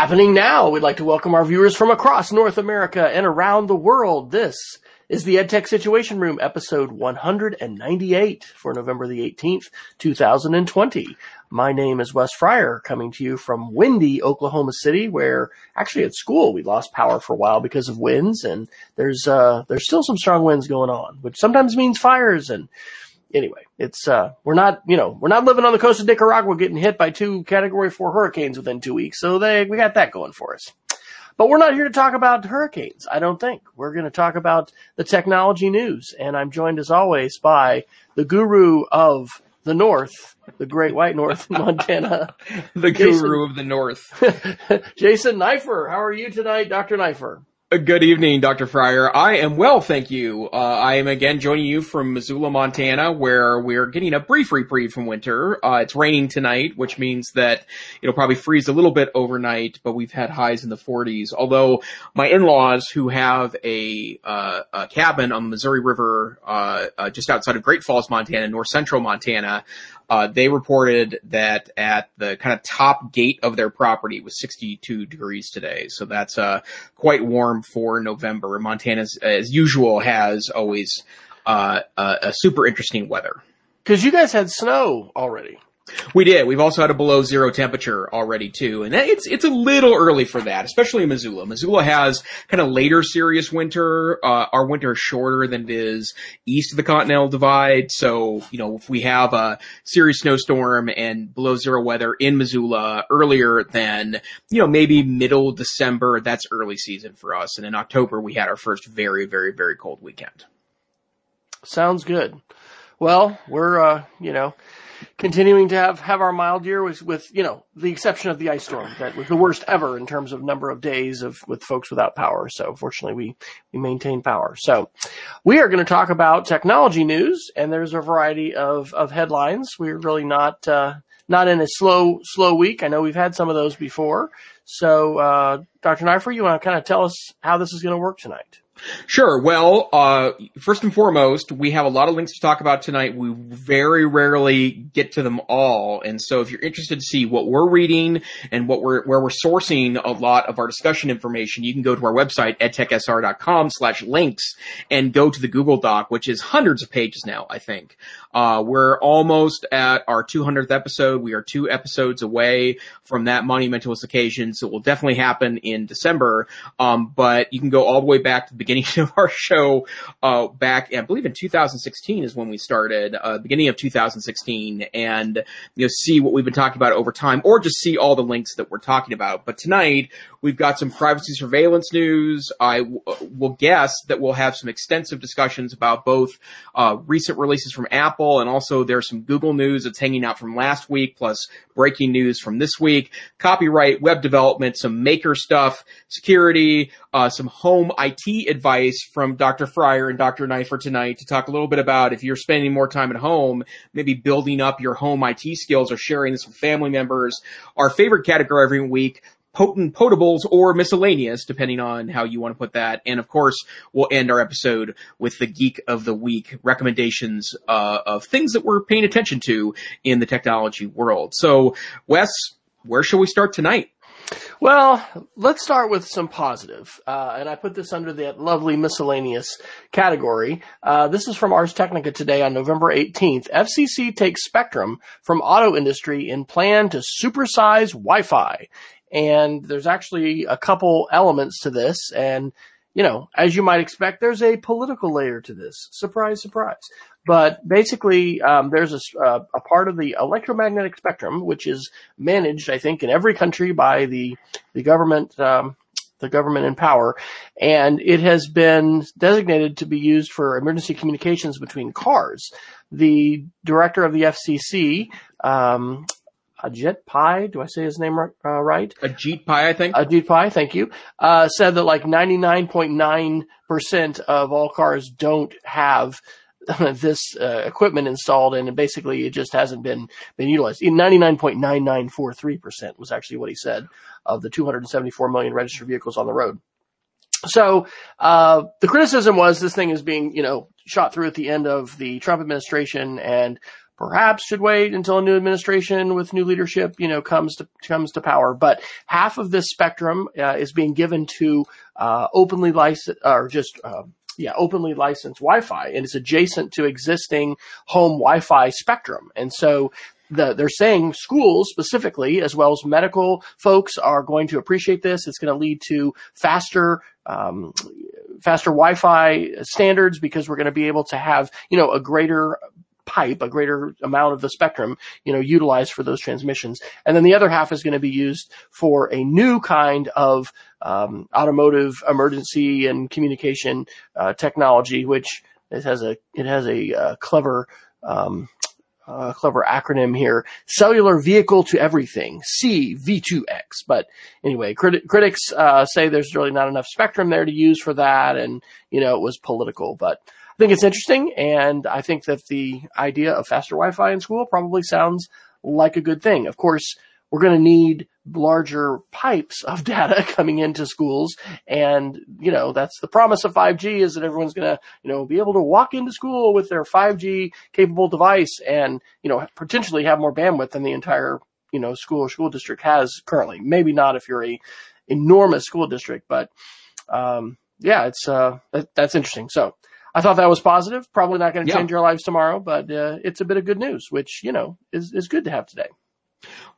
Happening now, we'd like to welcome our viewers from across North America and around the world. This is the EdTech Situation Room, episode 198 for November the 18th, 2020. My name is Wes Fryer, coming to you from windy Oklahoma City, where actually at school we lost power for a while because of winds, and there's uh, there's still some strong winds going on, which sometimes means fires and anyway, it's uh, we're not you know we're not living on the coast of Nicaragua getting hit by two Category Four hurricanes within two weeks, so they we got that going for us. But we're not here to talk about hurricanes. I don't think we're going to talk about the technology news, and I'm joined as always by the guru of the North, the Great White North, Montana, the Jason- guru of the North. Jason Neiffer. How are you tonight, Doctor Neiffer? Good evening, Dr. Fryer. I am well, thank you. Uh, I am again joining you from Missoula, Montana, where we're getting a brief reprieve from winter. Uh, it's raining tonight, which means that it'll probably freeze a little bit overnight, but we've had highs in the 40s. Although my in-laws, who have a, uh, a cabin on the Missouri River, uh, uh, just outside of Great Falls, Montana, north central Montana, uh, they reported that at the kind of top gate of their property was 62 degrees today. So that's, uh, quite warm for November. Montana, as usual, has always, uh, a super interesting weather. Because you guys had snow already. We did. We've also had a below zero temperature already too, and that- it's it's a little early for that, especially in Missoula. Missoula has kind of later serious winter. Uh, our winter is shorter than it is east of the Continental Divide, so you know if we have a serious snowstorm and below zero weather in Missoula earlier than you know maybe middle December, that's early season for us. And in October we had our first very very very cold weekend. Sounds good. Well, we're uh, you know, continuing to have have our mild year with with you know the exception of the ice storm that was the worst ever in terms of number of days of with folks without power. So fortunately, we we maintain power. So we are going to talk about technology news, and there's a variety of of headlines. We're really not uh, not in a slow slow week. I know we've had some of those before. So, uh, Dr. Neiffer, you want to kind of tell us how this is going to work tonight? Sure. Well, uh, first and foremost, we have a lot of links to talk about tonight. We very rarely get to them all. And so if you're interested to see what we're reading and what we're, where we're sourcing a lot of our discussion information, you can go to our website, edtechsr.com slash links and go to the Google Doc, which is hundreds of pages now, I think. Uh, we're almost at our 200th episode. We are two episodes away from that monumental occasion. So it will definitely happen in December. Um, but you can go all the way back to the beginning of our show, uh, back, I believe in 2016 is when we started, uh, beginning of 2016 and, you know, see what we've been talking about over time or just see all the links that we're talking about. But tonight we've got some privacy surveillance news. I w- will guess that we'll have some extensive discussions about both, uh, recent releases from Apple and also there's some Google news that's hanging out from last week plus breaking news from this week, copyright, web development, some maker stuff, security, uh, some home IT advice from Dr. Fryer and Dr. Neiffer tonight to talk a little bit about if you're spending more time at home, maybe building up your home IT skills or sharing this with family members. Our favorite category every week, potent potables or miscellaneous, depending on how you want to put that. And of course, we'll end our episode with the geek of the week recommendations uh, of things that we're paying attention to in the technology world. So, Wes, where shall we start tonight? Well, let's start with some positive, uh, and I put this under that lovely miscellaneous category. Uh, this is from Ars Technica today on November 18th. FCC takes spectrum from auto industry in plan to supersize Wi-Fi, and there's actually a couple elements to this, and you know, as you might expect, there's a political layer to this. Surprise, surprise. But basically, um, there's a, uh, a part of the electromagnetic spectrum which is managed, I think, in every country by the the government, um, the government in power, and it has been designated to be used for emergency communications between cars. The director of the FCC, um, Ajit Pai, do I say his name right? Uh, right? Ajit Pai, I think. Ajit Pai, thank you, uh, said that like 99.9% of all cars don't have this uh, equipment installed and basically it just hasn't been been utilized. 99.9943% was actually what he said of the 274 million registered vehicles on the road. So uh, the criticism was this thing is being, you know, shot through at the end of the Trump administration and perhaps should wait until a new administration with new leadership, you know, comes to comes to power. But half of this spectrum uh, is being given to uh, openly licensed or just uh, yeah, openly licensed Wi-Fi, and it's adjacent to existing home Wi-Fi spectrum. And so the, they're saying schools specifically, as well as medical folks, are going to appreciate this. It's going to lead to faster, um, faster Wi-Fi standards because we're going to be able to have, you know, a greater pipe, a greater amount of the spectrum, you know, utilized for those transmissions. And then the other half is going to be used for a new kind of um, automotive emergency and communication uh, technology, which it has a it has a uh, clever um, uh, clever acronym here, cellular vehicle to everything, CV2X. But anyway, crit- critics uh, say there's really not enough spectrum there to use for that, and you know it was political. But think it's interesting, and I think that the idea of faster Wi-Fi in school probably sounds like a good thing. Of course, we're going to need larger pipes of data coming into schools. And, you know, that's the promise of 5G is that everyone's going to, you know, be able to walk into school with their 5G capable device and, you know, potentially have more bandwidth than the entire, you know, school school district has currently. Maybe not if you're a enormous school district, but, um, yeah, it's, uh, that, that's interesting. So, I thought that was positive. Probably not going to Yeah. change our lives tomorrow, but uh, it's a bit of good news, which you know is is good to have today.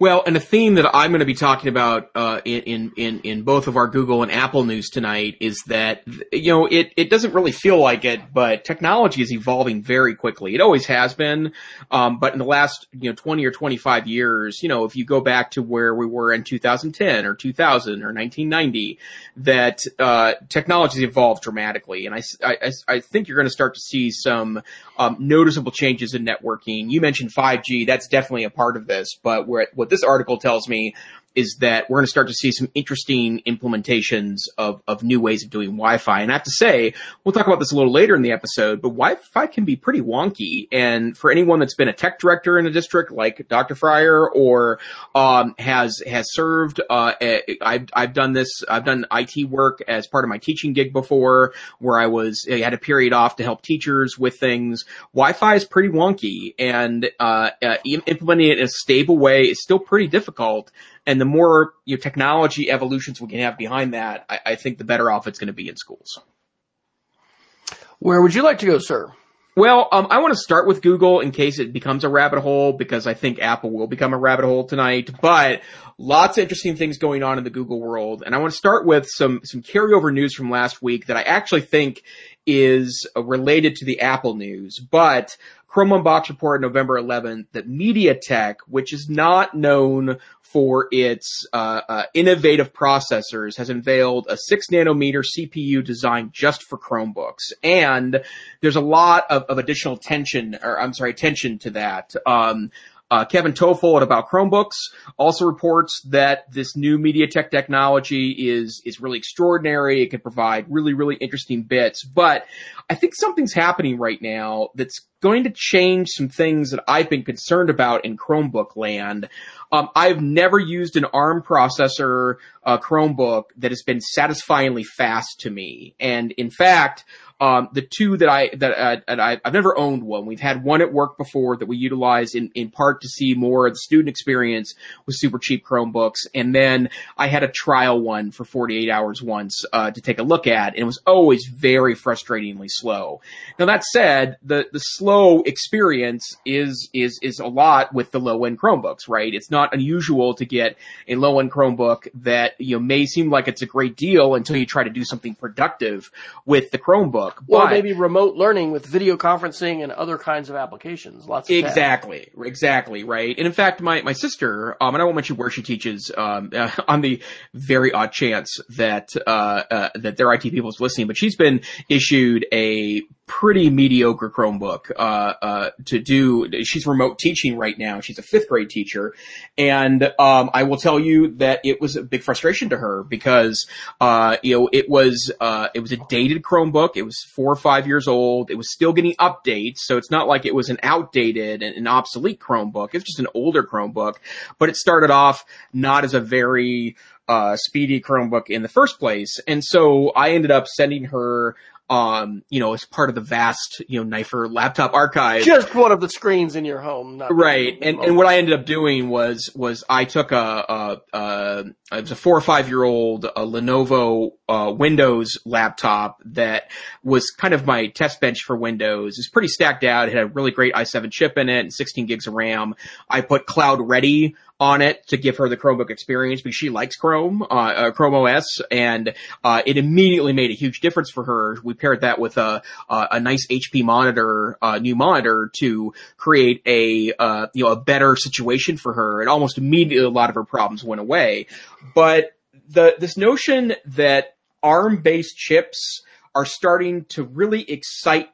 Well, and a theme that I'm going to be talking about uh, in in in both of our Google and Apple news tonight is that you know it it doesn't really feel like it, but technology is evolving very quickly. It always has been, um, but in the last you know 20 or 25 years, you know, if you go back to where we were in 2010 or 2000 or 1990, that uh, technology has evolved dramatically, and I I, I think you're going to start to see some um, noticeable changes in networking. You mentioned 5G, that's definitely a part of this, but where, what this article tells me is that we're going to start to see some interesting implementations of, of new ways of doing Wi-Fi. And I have to say, we'll talk about this a little later in the episode, but Wi-Fi can be pretty wonky. And for anyone that's been a tech director in a district like Dr. Fryer or um, has has served, uh, a- I've I've done this. I've done IT work as part of my teaching gig before, where I was I had a period off to help teachers with things. Wi-Fi is pretty wonky, and uh, uh, implementing it in a stable way is still pretty difficult. And the more you know, technology evolutions we can have behind that, I, I think the better off it's going to be in schools. Where would you like to go, sir? Well, um, I want to start with Google in case it becomes a rabbit hole because I think Apple will become a rabbit hole tonight. But lots of interesting things going on in the Google world, and I want to start with some some carryover news from last week that I actually think is uh, related to the Apple news. But Chrome Unboxed report November 11th that MediaTek, which is not known for its uh, uh, innovative processors, has unveiled a six nanometer CPU designed just for Chromebooks, and there's a lot of, of additional tension, or I'm sorry, attention to that. Um, uh, Kevin Tofel at About Chromebooks also reports that this new MediaTek technology is is really extraordinary. It can provide really really interesting bits, but I think something's happening right now that's going to change some things that I've been concerned about in Chromebook land. Um, I've never used an ARM processor uh, Chromebook that has been satisfyingly fast to me, and in fact, um, the two that I that, uh, I, I've never owned one. We've had one at work before that we utilized in in part to see more of the student experience with super cheap Chromebooks, and then I had a trial one for 48 hours once uh, to take a look at, and it was always very frustratingly slow. Now that said, the the slow experience is is is a lot with the low end Chromebooks, right? It's not unusual to get a low end Chromebook that you know may seem like it's a great deal until you try to do something productive with the Chromebook. Or But- maybe remote learning with video conferencing and other kinds of applications. Lots of. Exactly, exactly, right. And in fact, my, my sister, um, and I won't mention where she teaches, um, uh, on the very odd chance that, uh, uh, that their IT people is listening, but she's been issued a pretty mediocre Chromebook, uh, uh, to do, she's remote teaching right now. She's a fifth grade teacher. And, um, I will tell you that it was a big frustration to her because, uh, you know, it was, uh, it was a dated Chromebook. It was four or five years old. It was still getting updates. So it's not like it was an outdated and an obsolete Chromebook. It's just an older Chromebook, but it started off not as a very, uh, speedy Chromebook in the first place. And so I ended up sending her um, you know, as part of the vast, you know, Neiffer laptop archive. Just one of the screens in your home. right. And, and what I ended up doing was, was I took a, a, a it was a four or five year old Lenovo, uh, Windows laptop that was kind of my test bench for Windows. It's pretty stacked out. It had a really great i7 chip in it and 16 gigs of RAM. I put Cloud Ready on it to give her the Chromebook experience because she likes Chrome, uh, uh, Chrome OS, and uh, it immediately made a huge difference for her. We paired that with a a nice HP monitor, uh, new monitor, to create a uh, you know a better situation for her, and almost immediately a lot of her problems went away. But the this notion that ARM based chips are starting to really excite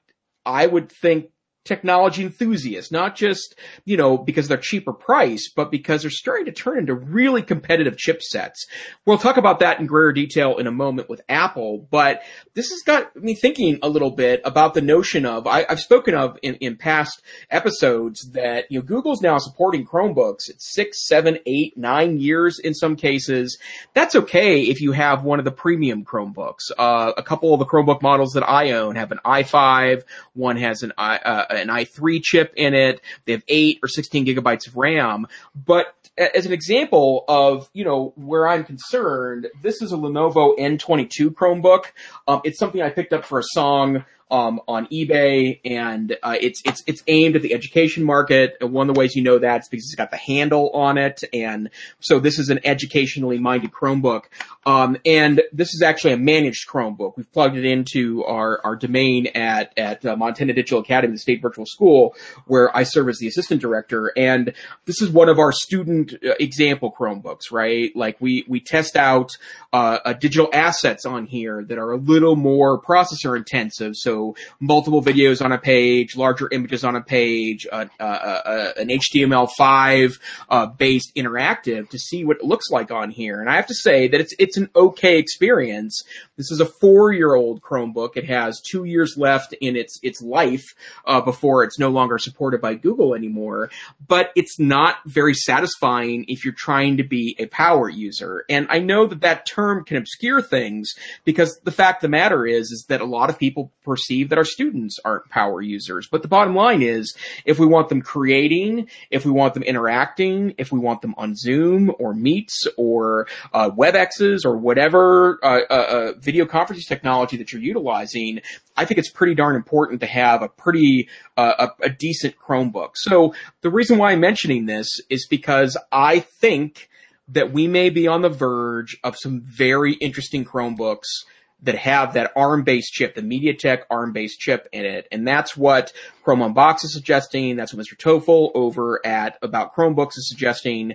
I would think technology enthusiasts, not just, you know, because they're cheaper price, but because they're starting to turn into really competitive chipsets. We'll talk about that in greater detail in a moment with Apple, but this has got me thinking a little bit about the notion of, I, have spoken of in, in past episodes that, you know, Google's now supporting Chromebooks at six, seven, eight, nine years in some cases. That's okay if you have one of the premium Chromebooks. Uh, a couple of the Chromebook models that I own have an i5, one has an i, uh, an i3 chip in it. They have eight or 16 gigabytes of RAM. But as an example of, you know, where I'm concerned, this is a Lenovo N22 Chromebook. Um, it's something I picked up for a song um, on eBay, and uh, it's it's it's aimed at the education market. And one of the ways you know that is because it's got the handle on it, and so this is an educationally minded Chromebook. Um, and this is actually a managed Chromebook. We've plugged it into our our domain at at uh, Montana Digital Academy, the state virtual school, where I serve as the assistant director. And this is one of our student uh, example Chromebooks, right? Like we we test out uh, digital assets on here that are a little more processor intensive. So multiple videos on a page, larger images on a page, uh, uh, uh an HTML5 uh, based interactive to see what it looks like on here. And I have to say that it's it's an okay experience. This is a four year old Chromebook. It has two years left in its its life uh, before it's no longer supported by Google anymore. But it's not very satisfying if you're trying to be a power user. And I know that that term can obscure things because the fact of the matter is, is that a lot of people perceive that our students aren't power users. But the bottom line is, if we want them creating, if we want them interacting, if we want them on Zoom or Meets or uh, WebExes or whatever uh, uh, uh video conferencing technology that you're utilizing, I think it's pretty darn important to have a pretty uh, a, a decent Chromebook. So the reason why I'm mentioning this is because I think that we may be on the verge of some very interesting Chromebooks that have that ARM-based chip, the MediaTek ARM-based chip in it. And that's what Chrome Unboxed is suggesting. That's what Mr. Tofel over at About Chromebooks is suggesting.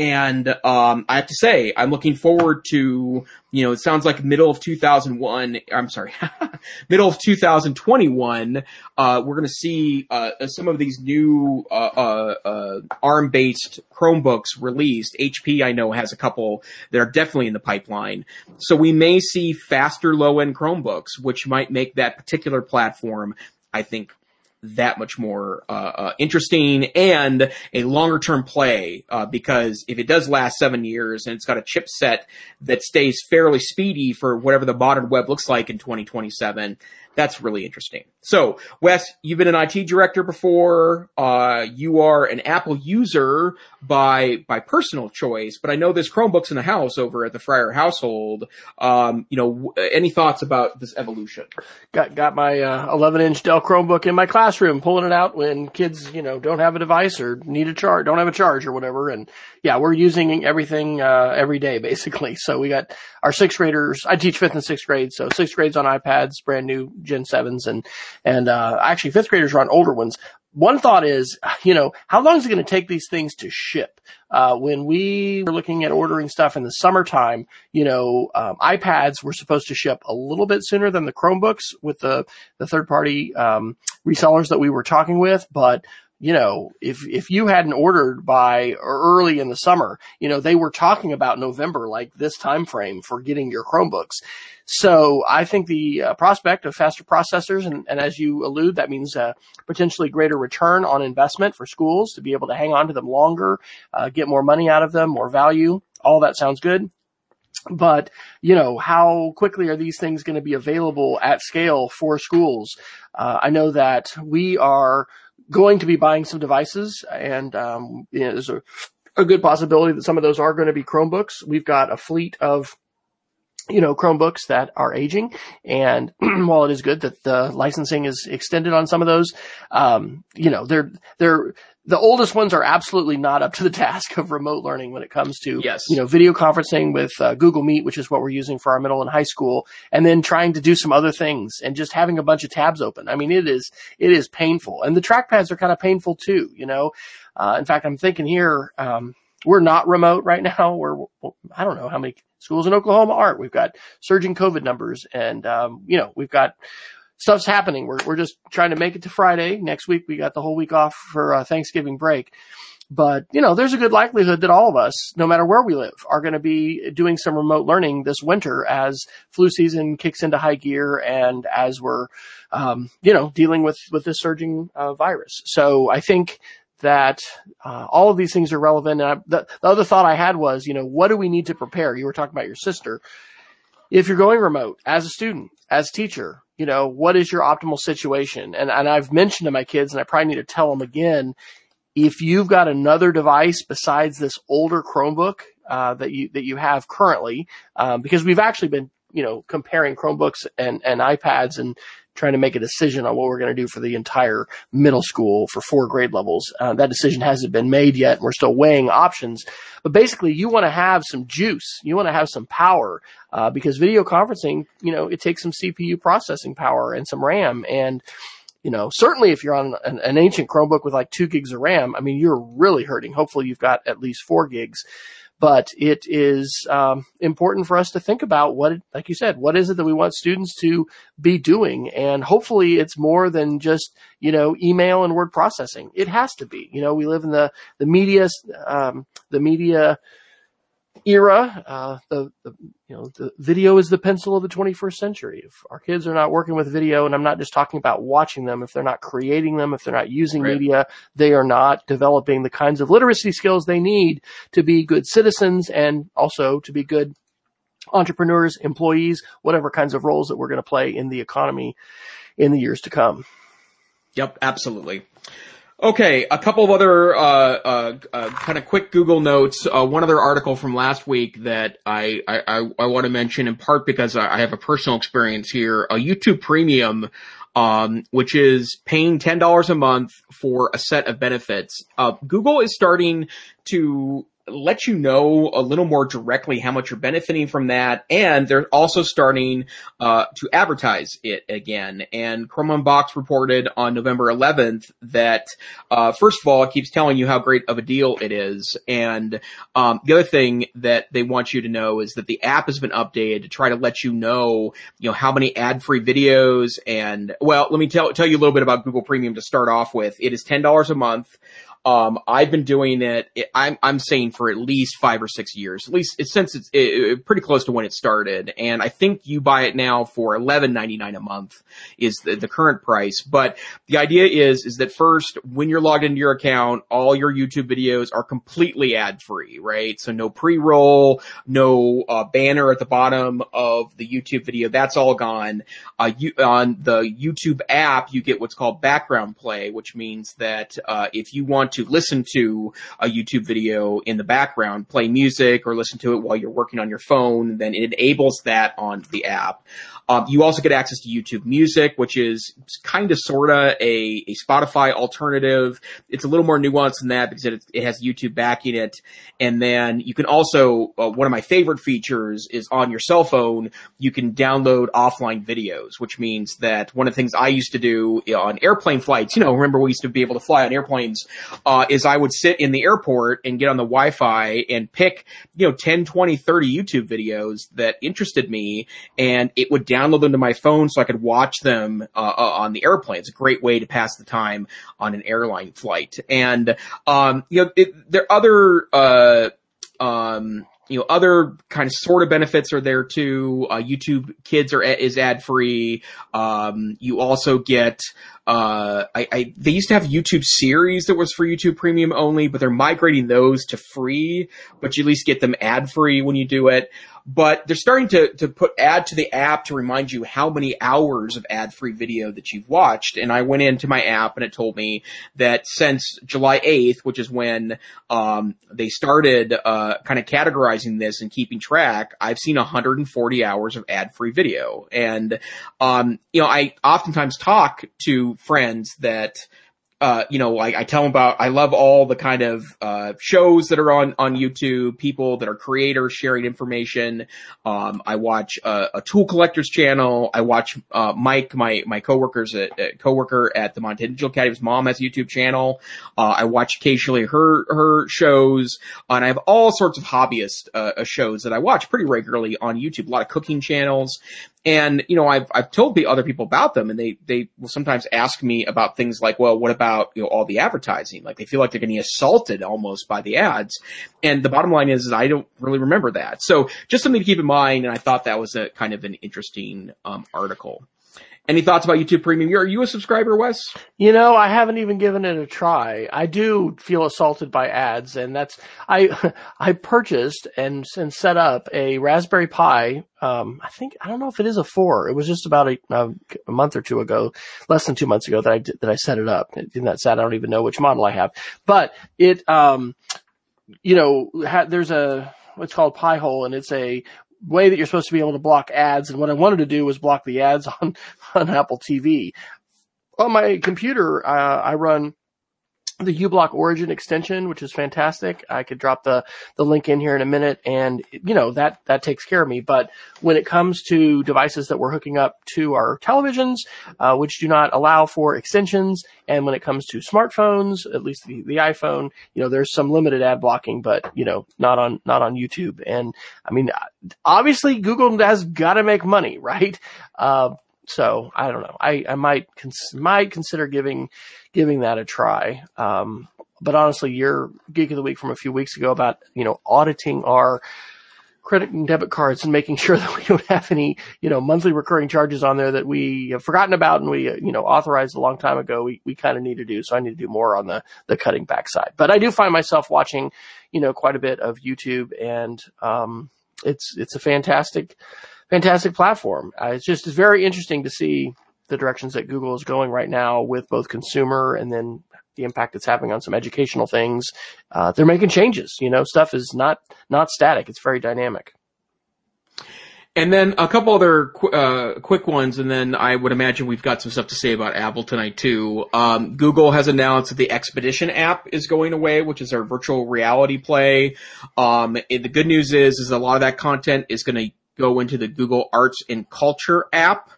And um, I have to say, I'm looking forward to, you know, it sounds like middle of 2001. I'm sorry, middle of 2021. Uh, we're going to see uh, some of these new uh, uh, uh ARM-based Chromebooks released. HP, I know, has a couple that are definitely in the pipeline. So we may see faster low-end Chromebooks, which might make that particular platform, I think, that much more uh, uh, interesting and a longer term play uh, because if it does last seven years and it's got a chipset that stays fairly speedy for whatever the modern web looks like in 2027, that's really interesting. So, Wes, you've been an IT director before. Uh, you are an Apple user by by personal choice, but I know there's Chromebooks in the house over at the Fryer household. Um, you know, any thoughts about this evolution? Got got my uh, 11 inch Dell Chromebook in my classroom, pulling it out when kids, you know, don't have a device or need a charge, don't have a charge or whatever. And yeah, we're using everything uh, every day basically. So we got our sixth graders. I teach fifth and sixth grade, so sixth grades on iPads, brand new Gen sevens, and and uh, actually fifth graders are on older ones. One thought is, you know, how long is it going to take these things to ship? Uh, when we were looking at ordering stuff in the summertime, you know, um, iPads were supposed to ship a little bit sooner than the Chromebooks with the the third party um, resellers that we were talking with, but you know, if, if you hadn't ordered by early in the summer, you know, they were talking about November, like this time frame for getting your Chromebooks. So I think the uh, prospect of faster processors, and, and, as you allude, that means uh, potentially greater return on investment for schools to be able to hang on to them longer, uh, get more money out of them, more value. All that sounds good. but you know how quickly are these things going to be available at scale for schools uh, i know that we are going to be buying some devices and um, you know, there's a, a good possibility that some of those are going to be chromebooks we've got a fleet of you know, Chromebooks that are aging. And while it is good that the licensing is extended on some of those, um, you know, they're, they're, the oldest ones are absolutely not up to the task of remote learning when it comes to, yes. you know, video conferencing with uh, Google Meet, which is what we're using for our middle and high school, and then trying to do some other things and just having a bunch of tabs open. I mean, it is, it is painful. And the trackpads are kind of painful too, you know. Uh, in fact, I'm thinking here, um, we're not remote right now. We're, I don't know how many schools in Oklahoma aren't. We've got surging COVID numbers and, um, you know, we've got stuff's happening. We're, we're just trying to make it to Friday. Next week, we got the whole week off for uh, Thanksgiving break. But, you know, there's a good likelihood that all of us, no matter where we live, are going to be doing some remote learning this winter as flu season kicks into high gear and as we're, um, you know, dealing with, with this surging uh, virus. So I think that uh, all of these things are relevant. And I, the, the other thought I had was, you know, what do we need to prepare? You were talking about your sister. If you're going remote as a student, as teacher, you know, what is your optimal situation? And, and I've mentioned to my kids, and I probably need to tell them again, if you've got another device besides this older Chromebook uh, that you that you have currently, um, because we've actually been you know comparing Chromebooks and and iPads and trying to make a decision on what we're going to do for the entire middle school for four grade levels. Uh, that decision hasn't been made yet. We're still weighing options. But basically, you want to have some juice. You want to have some power uh, because video conferencing, you know, it takes some CPU processing power and some RAM. And you know, certainly if you're on an, an, ancient Chromebook with like two gigs of RAM, I mean, you're really hurting. Hopefully you've got at least four gigs but it is um, important for us to think about what, like you said, what is it that we want students to be doing, and hopefully it's more than just you know email and word processing. It has to be. You know, we live in the the media um, the media era. Uh, the, the you know the video is the pencil of the 21st century. If our kids are not working with video, and I'm not just talking about watching them, if they're not creating them, if they're not using right. media, they are not developing the kinds of literacy skills they need to be good citizens and also to be good entrepreneurs, employees, whatever kinds of roles that we're going to play in the economy in the years to come. Yep, absolutely. Okay, a couple of other uh, uh, uh, kind of quick Google notes. Uh, one other article from last week that I I, I, want to mention in part because I have a personal experience here. A YouTube Premium, um, which is paying ten dollars a month for a set of benefits. Uh, Google is starting to let you know a little more directly how much you're benefiting from that. And they're also starting uh, to advertise it again. And Chrome Unboxed reported on November 11th that, uh, first of all, it keeps telling you how great of a deal it is. And um, the other thing that they want you to know is that the app has been updated to try to let you know, you know, how many ad-free videos and, well, let me tell, tell you a little bit about Google Premium to start off with. It is $10 a month. Um, I've been doing it, I'm, I'm saying for at least five or six years, at least since it's it, it, pretty close to when it started. And I think you buy it now for $11.99 a month is the, the current price. But the idea is, is that first, when you're logged into your account, all your YouTube videos are completely ad free, right? So no pre-roll, no uh, banner at the bottom of the YouTube video. That's all gone. Uh, you, on the YouTube app, you get what's called background play, which means that uh, if you want to listen to a YouTube video in the background, play music or listen to it while you're working on your phone, then it enables that on the app. Um, you also get access to YouTube Music, which is kind of sorta a, a Spotify alternative. It's a little more nuanced than that because it, it has YouTube backing it. And then you can also, uh, one of my favorite features is on your cell phone, you can download offline videos, which means that one of the things I used to do on airplane flights, you know, remember we used to be able to fly on airplanes, uh, is I would sit in the airport and get on the Wi-Fi and pick, you know, 10, 20, 30 YouTube videos that interested me and it would download download them to my phone so I could watch them uh, uh, on the airplane. It's a great way to pass the time on an airline flight. And um, you know, it, there are other uh, um, you know, other kind of sort of benefits are there too. Uh, YouTube Kids are is ad free. Um, you also get uh, I, I, they used to have YouTube series that was for YouTube Premium only, but they're migrating those to free, but you at least get them ad free when you do it but they're starting to, to put ad to the app to remind you how many hours of ad free video that you've watched. And I went into my app and it told me that since July 8th, which is when, um, they started, uh, kind of categorizing this and keeping track, I've seen 140 hours of ad free video. And, um, you know, I oftentimes talk to friends that, uh, you know, I, I, tell them about, I love all the kind of, uh, shows that are on, on YouTube, people that are creators sharing information. Um, I watch a, a, tool collectors channel. I watch, uh, Mike, my, my coworkers at, at coworker at the Montana Digital Academy's mom has a YouTube channel. Uh, I watch occasionally her, her shows and I have all sorts of hobbyist, uh, shows that I watch pretty regularly on YouTube, a lot of cooking channels. And, you know, I've, I've told the other people about them and they, they will sometimes ask me about things like, well, what about, you know, all the advertising? Like they feel like they're getting assaulted almost by the ads. And the bottom line is, is I don't really remember that. So just something to keep in mind. And I thought that was a kind of an interesting, um, article. Any thoughts about YouTube Premium? Are you a subscriber, Wes? You know, I haven't even given it a try. I do feel assaulted by ads, and that's I I purchased and and set up a Raspberry Pi. Um, I think I don't know if it is a four. It was just about a, a, month or two ago, less than two months ago that I did, that I set it up. In that set, I don't even know which model I have, but it um, you know, ha- there's a what's called Pi-hole, and it's a way that you're supposed to be able to block ads. And what I wanted to do was block the ads on, on Apple TV. On my computer, uh, I run the uBlock Origin extension, which is fantastic. I could drop the, the link in here in a minute and, you know, that, that takes care of me. But when it comes to devices that we're hooking up to our televisions, uh, which do not allow for extensions, and when it comes to smartphones, at least the, the iPhone, you know, there's some limited ad blocking, but, you know, not on, not on YouTube. And I mean, obviously Google has got to make money, right? Uh, so I don't know. I, I might cons- might consider giving giving that a try. Um, but honestly, your geek of the week from a few weeks ago about you know auditing our credit and debit cards and making sure that we don't have any you know monthly recurring charges on there that we have forgotten about and we you know authorized a long time ago. We we kind of need to do so. I need to do more on the the cutting back side. But I do find myself watching you know quite a bit of YouTube and um, it's it's a fantastic fantastic platform. Uh, it's just it's very interesting to see the directions that Google is going right now with both consumer and then the impact it's having on some educational things. Uh, they're making changes. You know, stuff is not not static. It's very dynamic. And then a couple other uh, quick ones, and then I would imagine we've got some stuff to say about Apple tonight too. Um, Google has announced that the Expedition app is going away, which is our virtual reality play. Um, the good news is, is a lot of that content is going to go into the Google Arts and Culture app.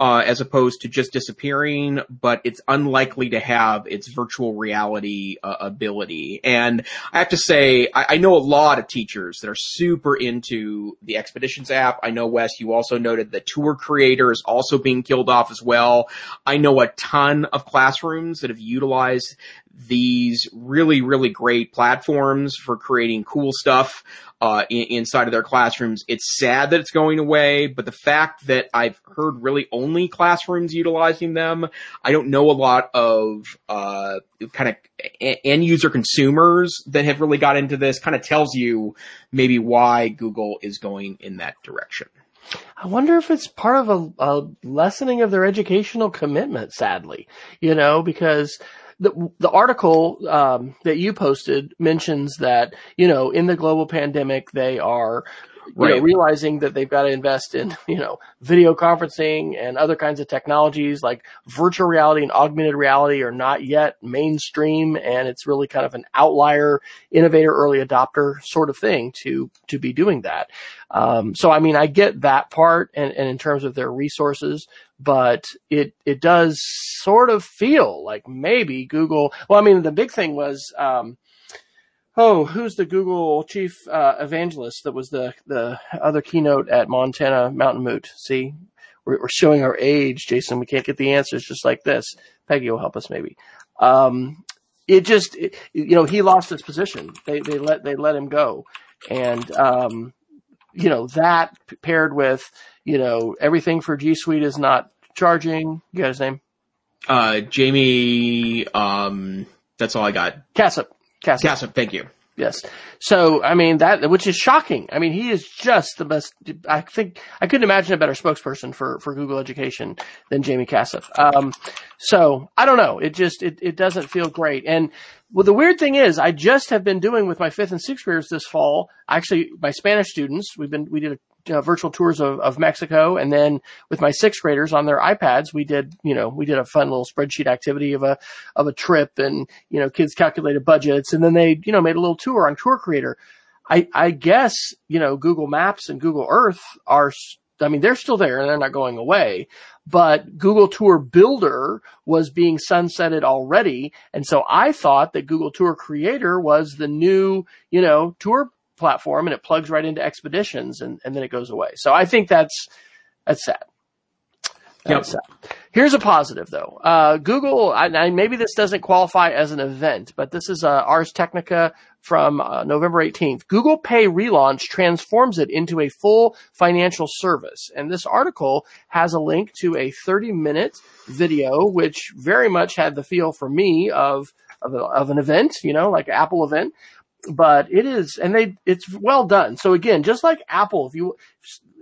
Uh, as opposed to just disappearing, but it's unlikely to have its virtual reality uh, ability. And I have to say, I, I, know a lot of teachers that are super into the Expeditions app. I know, Wes, you also noted the tour creator is also being killed off as well. I know a ton of classrooms that have utilized these really, really great platforms for creating cool stuff uh, in, inside of their classrooms. It's sad that it's going away, but the fact that I've heard really only classrooms utilizing them, I don't know a lot of uh, kind of end user consumers that have really got into this. Kind of tells you maybe why Google is going in that direction. I wonder if it's part of a, a lessening of their educational commitment. Sadly, you know, because the the article um, that you posted mentions that you know in the global pandemic they are right. know, realizing that they've got to invest in you know video conferencing and other kinds of technologies like virtual reality and augmented reality are not yet mainstream and it's really kind of an outlier innovator early adopter sort of thing to to be doing that um, so i mean i get that part and, and in terms of their resources but it it does sort of feel like maybe Google. Well, I mean, the big thing was, um, oh, who's the Google chief uh, evangelist that was the the other keynote at Montana Mountain Moot? See, we're, we're, showing our age, Jason. We can't get the answers just like this. Peggy will help us maybe. Um, it just, it, you know, he lost his position. They they let they let him go, and um, you know that paired with you know, everything for G Suite is not charging. You got his name? Uh, Jamie, um, that's all I got. Casap. Casap, thank you. Yes. So, I mean, that, which is shocking. I mean, he is just the best. I think I couldn't imagine a better spokesperson for, for Google Education than Jamie Casap. Um, so I don't know. It just, it, it doesn't feel great. And well, the weird thing is I just have been doing with my fifth and sixth graders this fall, actually my Spanish students, we've been, we did a uh, virtual tours of, of Mexico. And then with my sixth graders on their iPads, we did, you know, we did a fun little spreadsheet activity of a, of a trip and, you know, kids calculated budgets and then they, you know, made a little tour on Tour Creator. I, I guess, you know, Google Maps and Google Earth are, I mean, they're still there and they're not going away, but Google Tour Builder was being sunsetted already. And so I thought that Google Tour Creator was the new, you know, tour platform and it plugs right into expeditions and, and then it goes away. So I think that's, that's sad. Yep. Here's a positive though. Uh, Google, I, I, maybe this doesn't qualify as an event, but this is uh, Ars Technica from uh, November 18th. Google Pay relaunch transforms it into a full financial service. And this article has a link to a 30 minute video, which very much had the feel for me of, of, a, of an event, you know, like Apple event but it is, and they, it's well done. So again, just like Apple, if you,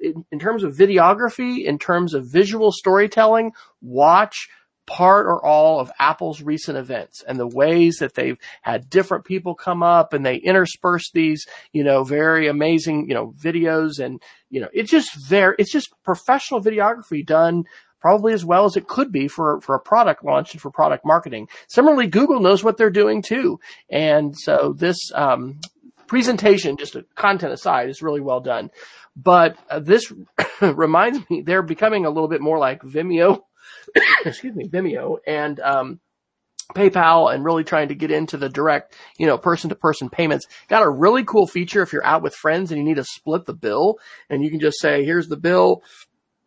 in, in terms of videography, in terms of visual storytelling, watch part or all of Apple's recent events and the ways that they've had different people come up and they intersperse these, you know, very amazing, you know, videos and, you know, it's just very, it's just professional videography done probably as well as it could be for, for a product launch and for product marketing. Similarly, Google knows what they're doing too. And so this, um, presentation, just content aside, is really well done. But uh, this reminds me, they're becoming a little bit more like Vimeo, excuse me, Venmo and, um, PayPal and really trying to get into the direct, you know, person to person payments. Got a really cool feature if you're out with friends and you need to split the bill and you can just say, here's the bill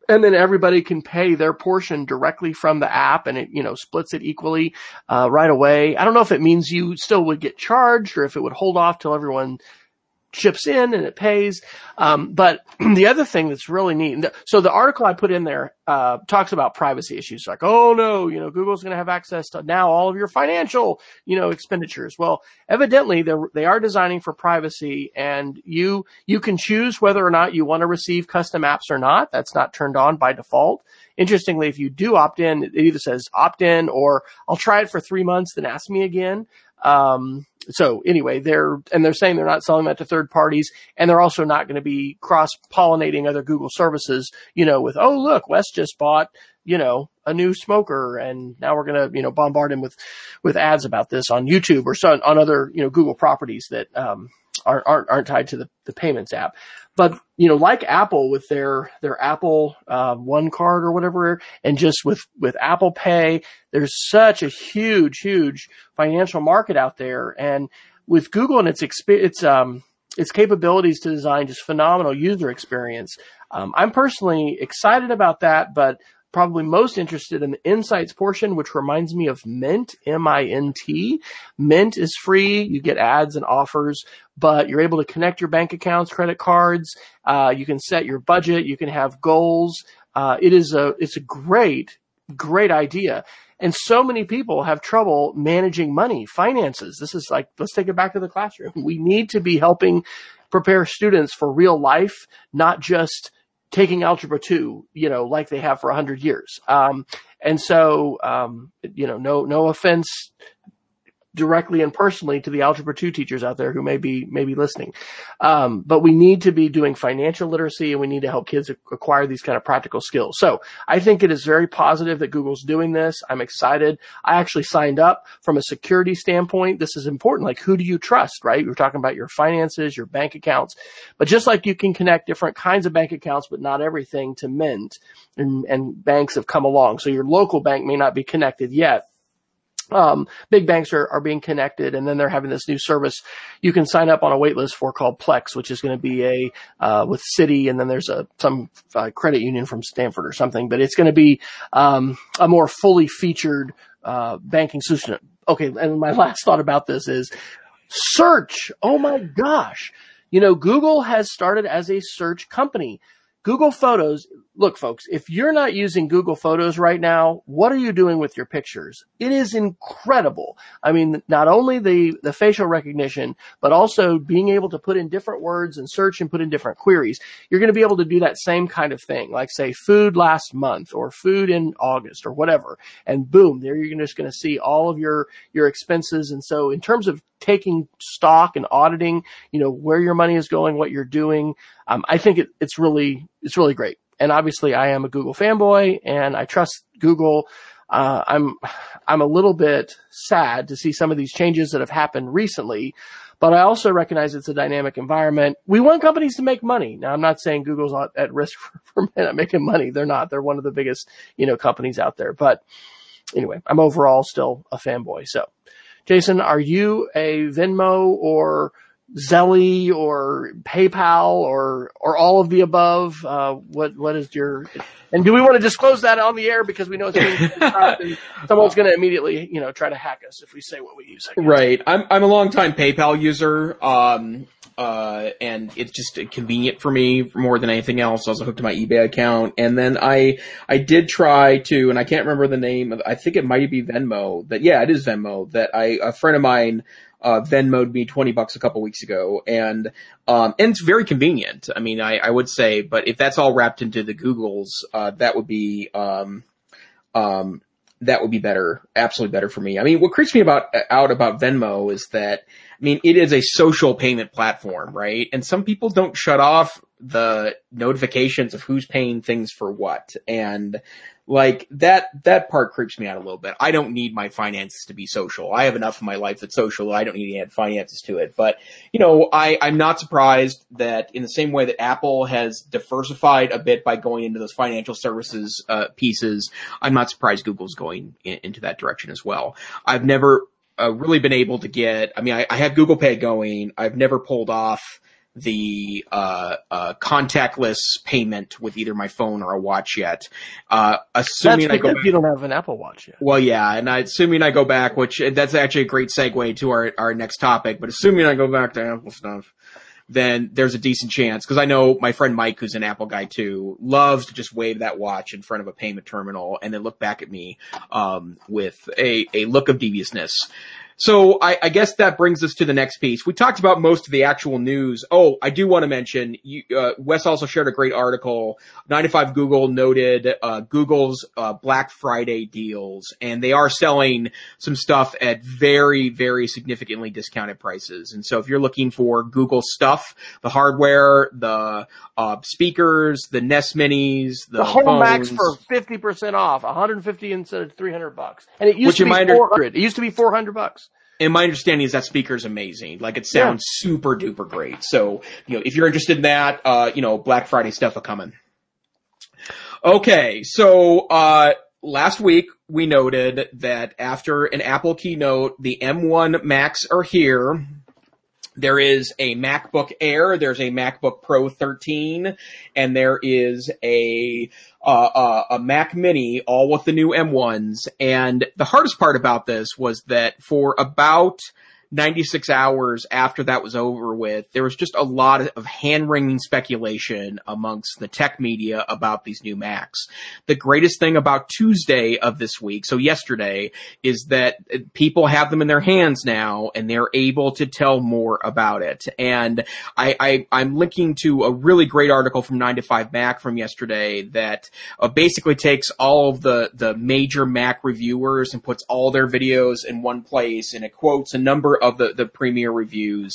and then everybody can pay their portion directly from the app and it, you know, splits it equally, uh, right away. I don't know if it means you still would get charged or if it would hold off till everyone chips in and it pays. Um, but the other thing that's really neat, so the article I put in there uh, talks about privacy issues, like, oh no, you know, Google's going to have access to now all of your financial, you know, expenditures. Well, evidently they they are designing for privacy, and you you can choose whether or not you want to receive custom apps or not. That's not turned on by default. Interestingly, if you do opt in, it either says opt in or I'll try it for three months, then ask me again. Um, so anyway, they're, and they're saying they're not selling that to third parties and they're also not going to be cross pollinating other Google services, you know, with, oh, look, Wes just bought, you know, a new smoker and now we're going to, you know, bombard him with, with ads about this on YouTube or so on other, you know, Google properties that, um, aren't, aren't, aren't tied to the, the payments app. But, you know, like Apple with their, their Apple, uh, one card or whatever, and just with, with Apple Pay, there's such a huge, huge financial market out there. And with Google and its, its, um, its capabilities to design just phenomenal user experience. Um, I'm personally excited about that, but probably most interested in the insights portion, which reminds me of Mint, M-I-N-T. Mint is free. You get ads and offers, but you're able to connect your bank accounts, credit cards. Uh, you can set your budget. You can have goals. Uh, it is a, it's a great, great idea. And so many people have trouble managing money, finances. This is like, let's take it back to the classroom. We need to be helping prepare students for real life, not just taking algebra two, you know, like they have for a hundred years. Um, and so, um, you know, no, no offense directly and personally to the algebra 2 teachers out there who may be listening. Um, but we need to be doing financial literacy and we need to help kids acquire these kind of practical skills. So i think it is very positive that google's doing this. I'm excited. I actually signed up from a security standpoint. This is important. Like who do you trust right? We're talking about your finances your bank accounts. But just like you can connect different kinds of bank accounts but not everything to mint and, and banks have come along. So your local bank may not be connected yet um, big banks are, are being connected and then they're having this new service you can sign up on a waitlist for called Plex, which is going to be a, uh, with Citi and then there's a, some uh, credit union from Stanford or something, but it's going to be, um, a more fully featured, uh, banking solution. Okay. And my last thought about this is search. Oh my gosh. You know, Google has started as a search company. Google Photos, look, folks, if you're not using Google Photos right now, what are you doing with your pictures? It is incredible. I mean, not only the, the facial recognition, but also being able to put in different words and search and put in different queries. You're going to be able to do that same kind of thing, like say food last month or food in August or whatever. And boom, there you're just going to see all of your, your expenses. And so in terms of taking stock and auditing, you know, where your money is going, what you're doing, um, I think it, it's really, it's really great. And obviously I am a Google fanboy and I trust Google. Uh, I'm, I'm a little bit sad to see some of these changes that have happened recently, but I also recognize it's a dynamic environment. We want companies to make money. Now I'm not saying Google's at risk for, for making money. They're not. They're one of the biggest, you know, companies out there. But anyway, I'm overall still a fanboy. So Jason, are you a Venmo or Zelle or PayPal or or all of the above? Uh, what what is your and do we want to disclose that on the air because we know it's being someone's going to immediately you know try to hack us if we say what we use? Right. I'm I'm a long time PayPal user. Um, uh, and it's just convenient for me more than anything else. I was hooked to my eBay account, and then I I did try to, and I can't remember the name. of I think it might be Venmo. That yeah, it is Venmo. That I a friend of mine uh, Venmoed me 20 bucks a couple weeks ago. And, um, and it's very convenient. I mean, I, I would say, but if that's all wrapped into the Googles, uh, that would be, um, um, that would be better, absolutely better for me. I mean, what creeps me about, out about Venmo is that, I mean, it is a social payment platform, right? And some people don't shut off the notifications of who's paying things for what. And like that, that part creeps me out a little bit. I don't need my finances to be social. I have enough of my life that's social. I don't need to add finances to it. But, you know, I, I'm not surprised that in the same way that Apple has diversified a bit by going into those financial services, uh, pieces, I'm not surprised Google's going in, into that direction as well. I've never, uh, really been able to get, I mean, I, I have Google Pay going. I've never pulled off, the uh, uh, contactless payment with either my phone or a watch yet. Uh, assuming I go back, you don't have an Apple Watch yet. Well, yeah, and I, assuming I go back, which that's actually a great segue to our our next topic. But assuming I go back to Apple stuff, then there's a decent chance because I know my friend Mike, who's an Apple guy too, loves to just wave that watch in front of a payment terminal and then look back at me um, with a a look of deviousness. So I, I, guess that brings us to the next piece. We talked about most of the actual news. Oh, I do want to mention, you, uh, Wes also shared a great article. 95 Google noted uh, Google's uh, Black Friday deals, and they are selling some stuff at very, very significantly discounted prices. And so if you're looking for Google stuff, the hardware, the uh, speakers, the Nest Minis, the, the home Max for 50% off, 150 instead of 300 bucks. And it used to be 400. It used to be 400 bucks and my understanding is that speaker is amazing. Like it sounds yeah. super duper great. So, you know, if you're interested in that, uh, you know, Black Friday stuff are coming. Okay. So, uh, last week we noted that after an Apple keynote, the M1 Macs are here. There is a MacBook Air, there's a MacBook Pro 13, and there is a uh, uh, a Mac Mini, all with the new M1s. And the hardest part about this was that for about 96 hours after that was over with, there was just a lot of hand wringing speculation amongst the tech media about these new Macs. The greatest thing about Tuesday of this week, so yesterday, is that people have them in their hands now and they're able to tell more about it. And I, I am linking to a really great article from 9 to 5 Mac from yesterday that uh, basically takes all of the, the major Mac reviewers and puts all their videos in one place and it quotes a number of the, the premiere reviews.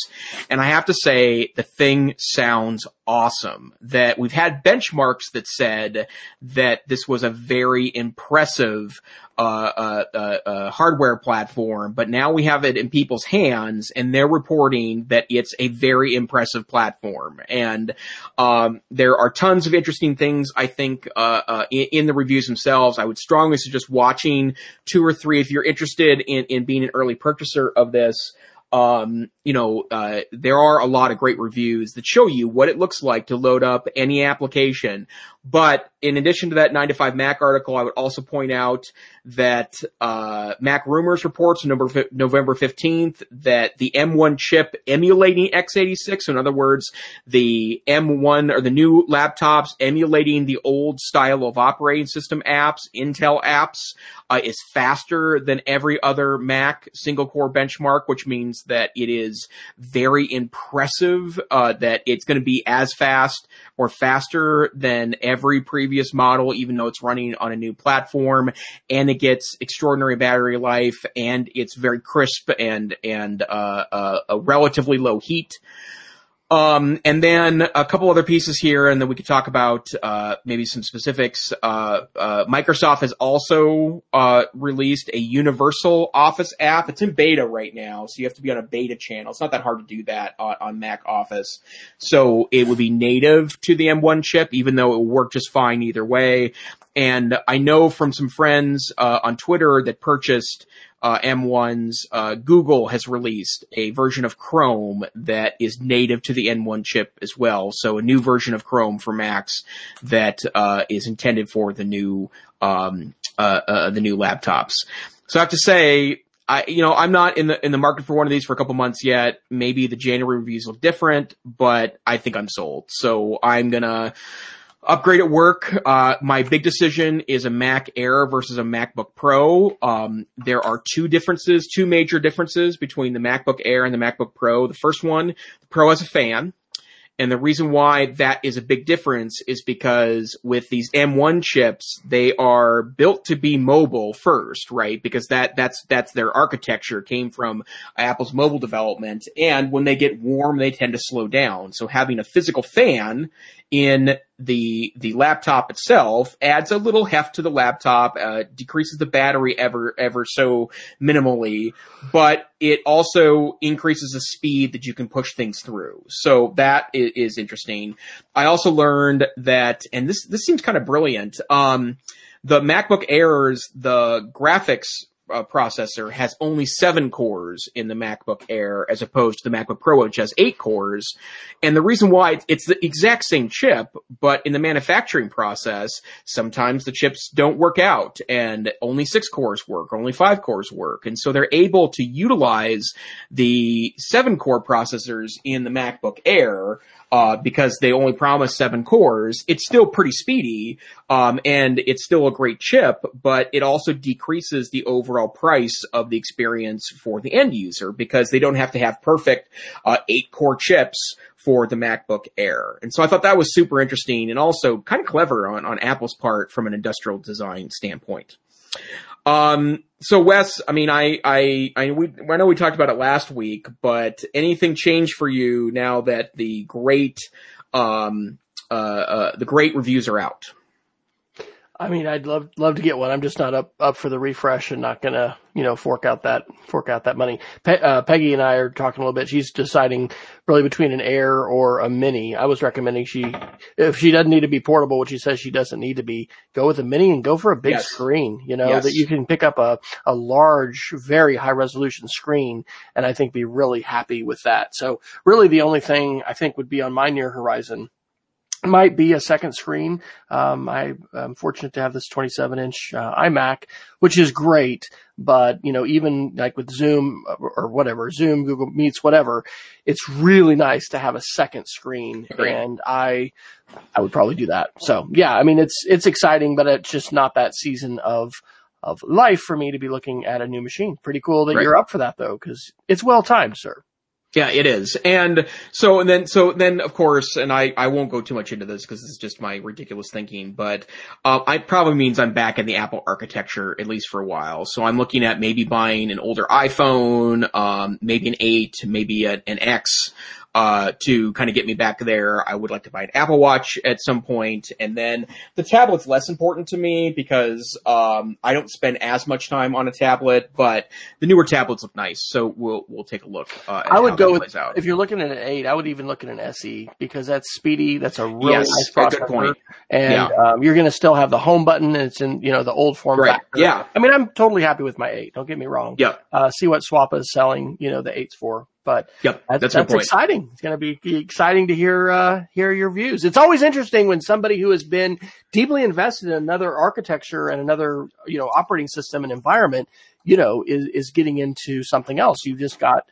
And I have to say, the thing sounds awesome. That we've had benchmarks that said that this was a very impressive uh, uh, hardware platform, but now we have it in people's hands, and they're reporting that it's a very impressive platform. And um, there are tons of interesting things. I think uh, uh, in, in, the reviews themselves, I would strongly suggest watching two or three if you're interested in in being an early purchaser of this. Um, you know, uh, there are a lot of great reviews that show you what it looks like to load up any application. But in addition to that 9 to 5 Mac article, I would also point out that uh, Mac Rumors reports November, November 15th that the M1 chip emulating x86, so in other words, the M1 or the new laptops emulating the old style of operating system apps, Intel apps, uh, is faster than every other Mac single core benchmark, which means that it is very impressive uh, that it's going to be as fast or faster than every previous model, even though it's running on a new platform, and it gets extraordinary battery life, and it's very crisp and and uh, uh, a relatively low heat. Um, and then a couple other pieces here, and then we could talk about uh, maybe some specifics. Uh, uh, Microsoft has also uh, released a universal Office app. It's in beta right now, so you have to be on a beta channel. It's not that hard to do that on, on Mac Office. So it would be native to the M1 chip, even though it will work just fine either way. And I know from some friends uh, on Twitter that purchased uh, M1s, uh, Google has released a version of Chrome that is native to the M1 chip as well. So a new version of Chrome for Macs that uh, is intended for the new um, uh, uh, the new laptops. So I have to say, I, you know, I'm not in the in the market for one of these for a couple months yet. Maybe the January reviews look different, but I think I'm sold. So I'm gonna Upgrade at work. Uh, my big decision is a Mac Air versus a MacBook Pro. Um, there are two differences, two major differences between the MacBook Air and the MacBook Pro. The first one, the Pro has a fan. And the reason why that is a big difference is because with these M1 chips, they are built to be mobile first, right? Because that, that's, that's their architecture came from Apple's mobile development. And when they get warm, they tend to slow down. So having a physical fan in the the laptop itself adds a little heft to the laptop, uh, decreases the battery ever ever so minimally, but it also increases the speed that you can push things through. So that is, is interesting. I also learned that, and this this seems kind of brilliant. Um, the MacBook Airs, the graphics uh, processor has only seven cores in the MacBook Air as opposed to the MacBook Pro, which has eight cores. And the reason why it's the exact same chip, but in the manufacturing process, sometimes the chips don't work out and only six cores work, only five cores work. And so they're able to utilize the seven core processors in the MacBook Air uh, because they only promise seven cores. It's still pretty speedy, um, and it's still a great chip, but it also decreases the overall price of the experience for the end user because they don't have to have perfect uh, eight core chips for the MacBook Air. And so I thought that was super interesting and also kind of clever on, on Apple's part from an industrial design standpoint. Um, so Wes, I mean, I, I, I, we, I know we talked about it last week, but anything changed for you now that the great, um, uh, uh, the great reviews are out? I mean, I'd love love to get one. I'm just not up up for the refresh and not gonna you know fork out that fork out that money. Pe- uh, Peggy and I are talking a little bit. She's deciding really between an Air or a Mini. I was recommending she if she doesn't need to be portable, which she says she doesn't need to be, go with a Mini and go for a big yes. screen. You know yes. that you can pick up a a large, very high resolution screen, and I think be really happy with that. So really, the only thing I think would be on my near horizon might be a second screen. Um, I, am fortunate to have this 27 inch uh, iMac, which is great. But you know, even like with Zoom or, or, whatever, Zoom, Google Meets, whatever, it's really nice to have a second screen. And I, I would probably do that. So yeah, I mean, it's it's exciting, but it's just not that season of of life for me to be looking at a new machine. Pretty cool that right. you're up for that though, because it's well timed, sir. Yeah, it is. And so, and then, so then, of course, and I, I won't go too much into this because it's just my ridiculous thinking, but, uh, I probably means I'm back in the Apple architecture at least for a while. So I'm looking at maybe buying an older iPhone, um, maybe an 8, maybe a, an X, uh, to kind of get me back there. I would like to buy an Apple Watch at some point, and then the tablet's less important to me because um, I don't spend as much time on a tablet, but the newer tablets look nice, so we'll we'll take a look. Uh, I would go with if you're looking at an eight, I would even look at an SE because that's speedy. That's a really yes, nice processor, point. and yeah. um, you're going to still have the home button. And it's in you know the old form right. factor. Yeah, I mean I'm totally happy with my eight. Don't get me wrong. Yeah. Uh, see what Swappa is selling. You know the eights for. But yep, that's, that's, that's exciting. It's going to be exciting to hear uh, hear your views. It's always interesting when somebody who has been deeply invested in another architecture and another you know operating system and environment, you know, is is getting into something else. You've just got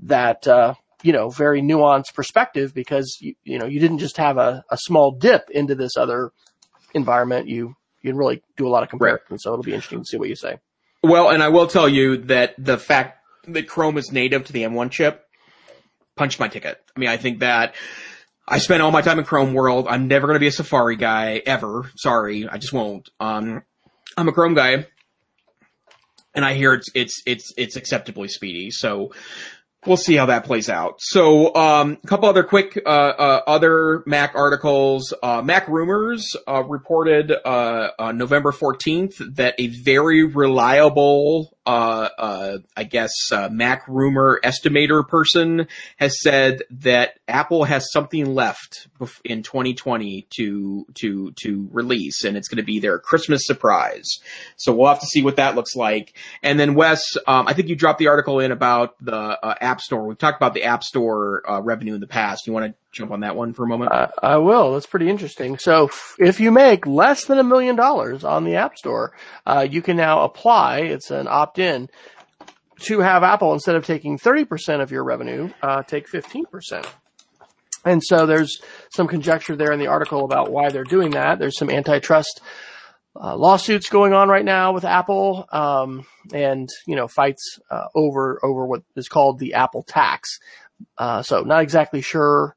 that uh, you know very nuanced perspective because you you know you didn't just have a, a small dip into this other environment. You you can really do a lot of comparison. Right. So it'll be interesting to see what you say. Well, and I will tell you that the fact that Chrome is native to the M1 chip punch my ticket. I mean, I think that I spent all my time in Chrome world. I'm never going to be a Safari guy ever. Sorry, I just won't. Um, I'm a Chrome guy, and I hear it's it's it's it's acceptably speedy. So we'll see how that plays out. So, um, a couple other quick, uh, uh, other Mac articles. Uh, Mac Rumors, uh, reported, uh, November 14th that a very reliable, uh, uh, I guess, uh, Mac rumor estimator person has said that Apple has something left in 2020 to, to, to release and it's going to be their Christmas surprise. So we'll have to see what that looks like. And then Wes, um, I think you dropped the article in about the, uh, App Store. We've talked about the App Store, uh, revenue in the past. You want to jump on that one for a moment? I will. That's pretty interesting. So if you make less than a million dollars on the App Store, uh, you can now apply. It's an opt-in to have Apple instead of taking 30% of your revenue, uh, take 15%. And so there's some conjecture there in the article about why they're doing that. There's some antitrust uh, lawsuits going on right now with Apple, um, and you know fights uh, over over what is called the Apple tax. Uh, so not exactly sure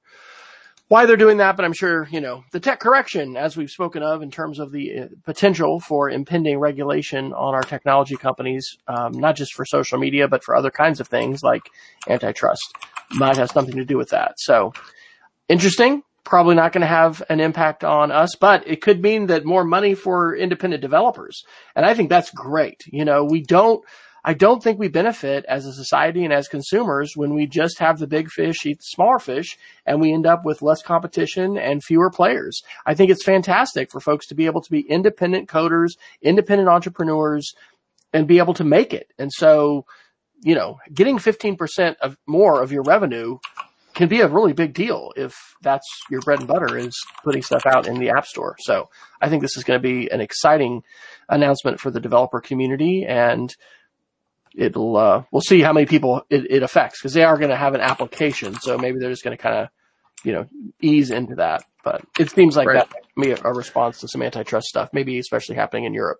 why they're doing that, but I'm sure, you know, the tech correction, as we've spoken of in terms of the uh, potential for impending regulation on our technology companies, um, not just for social media, but for other kinds of things like antitrust, might have something to do with that. So interesting. Probably not going to have an impact on us, but it could mean that more money for independent developers. And I think that's great. You know, we don't, I don't think we benefit as a society and as consumers when we just have the big fish eat the smaller fish and we end up with less competition and fewer players. I think it's fantastic for folks to be able to be independent coders, independent entrepreneurs, and be able to make it. And so, you know, getting 15% of more of your revenue can be a really big deal if that's your bread and butter is putting stuff out in the app store. So I think this is going to be an exciting announcement for the developer community and it'll uh, we'll see how many people it, it affects because they are going to have an application, so maybe they're just going to kind of you know ease into that. But it seems like right. that may be a response to some antitrust stuff, maybe especially happening in Europe.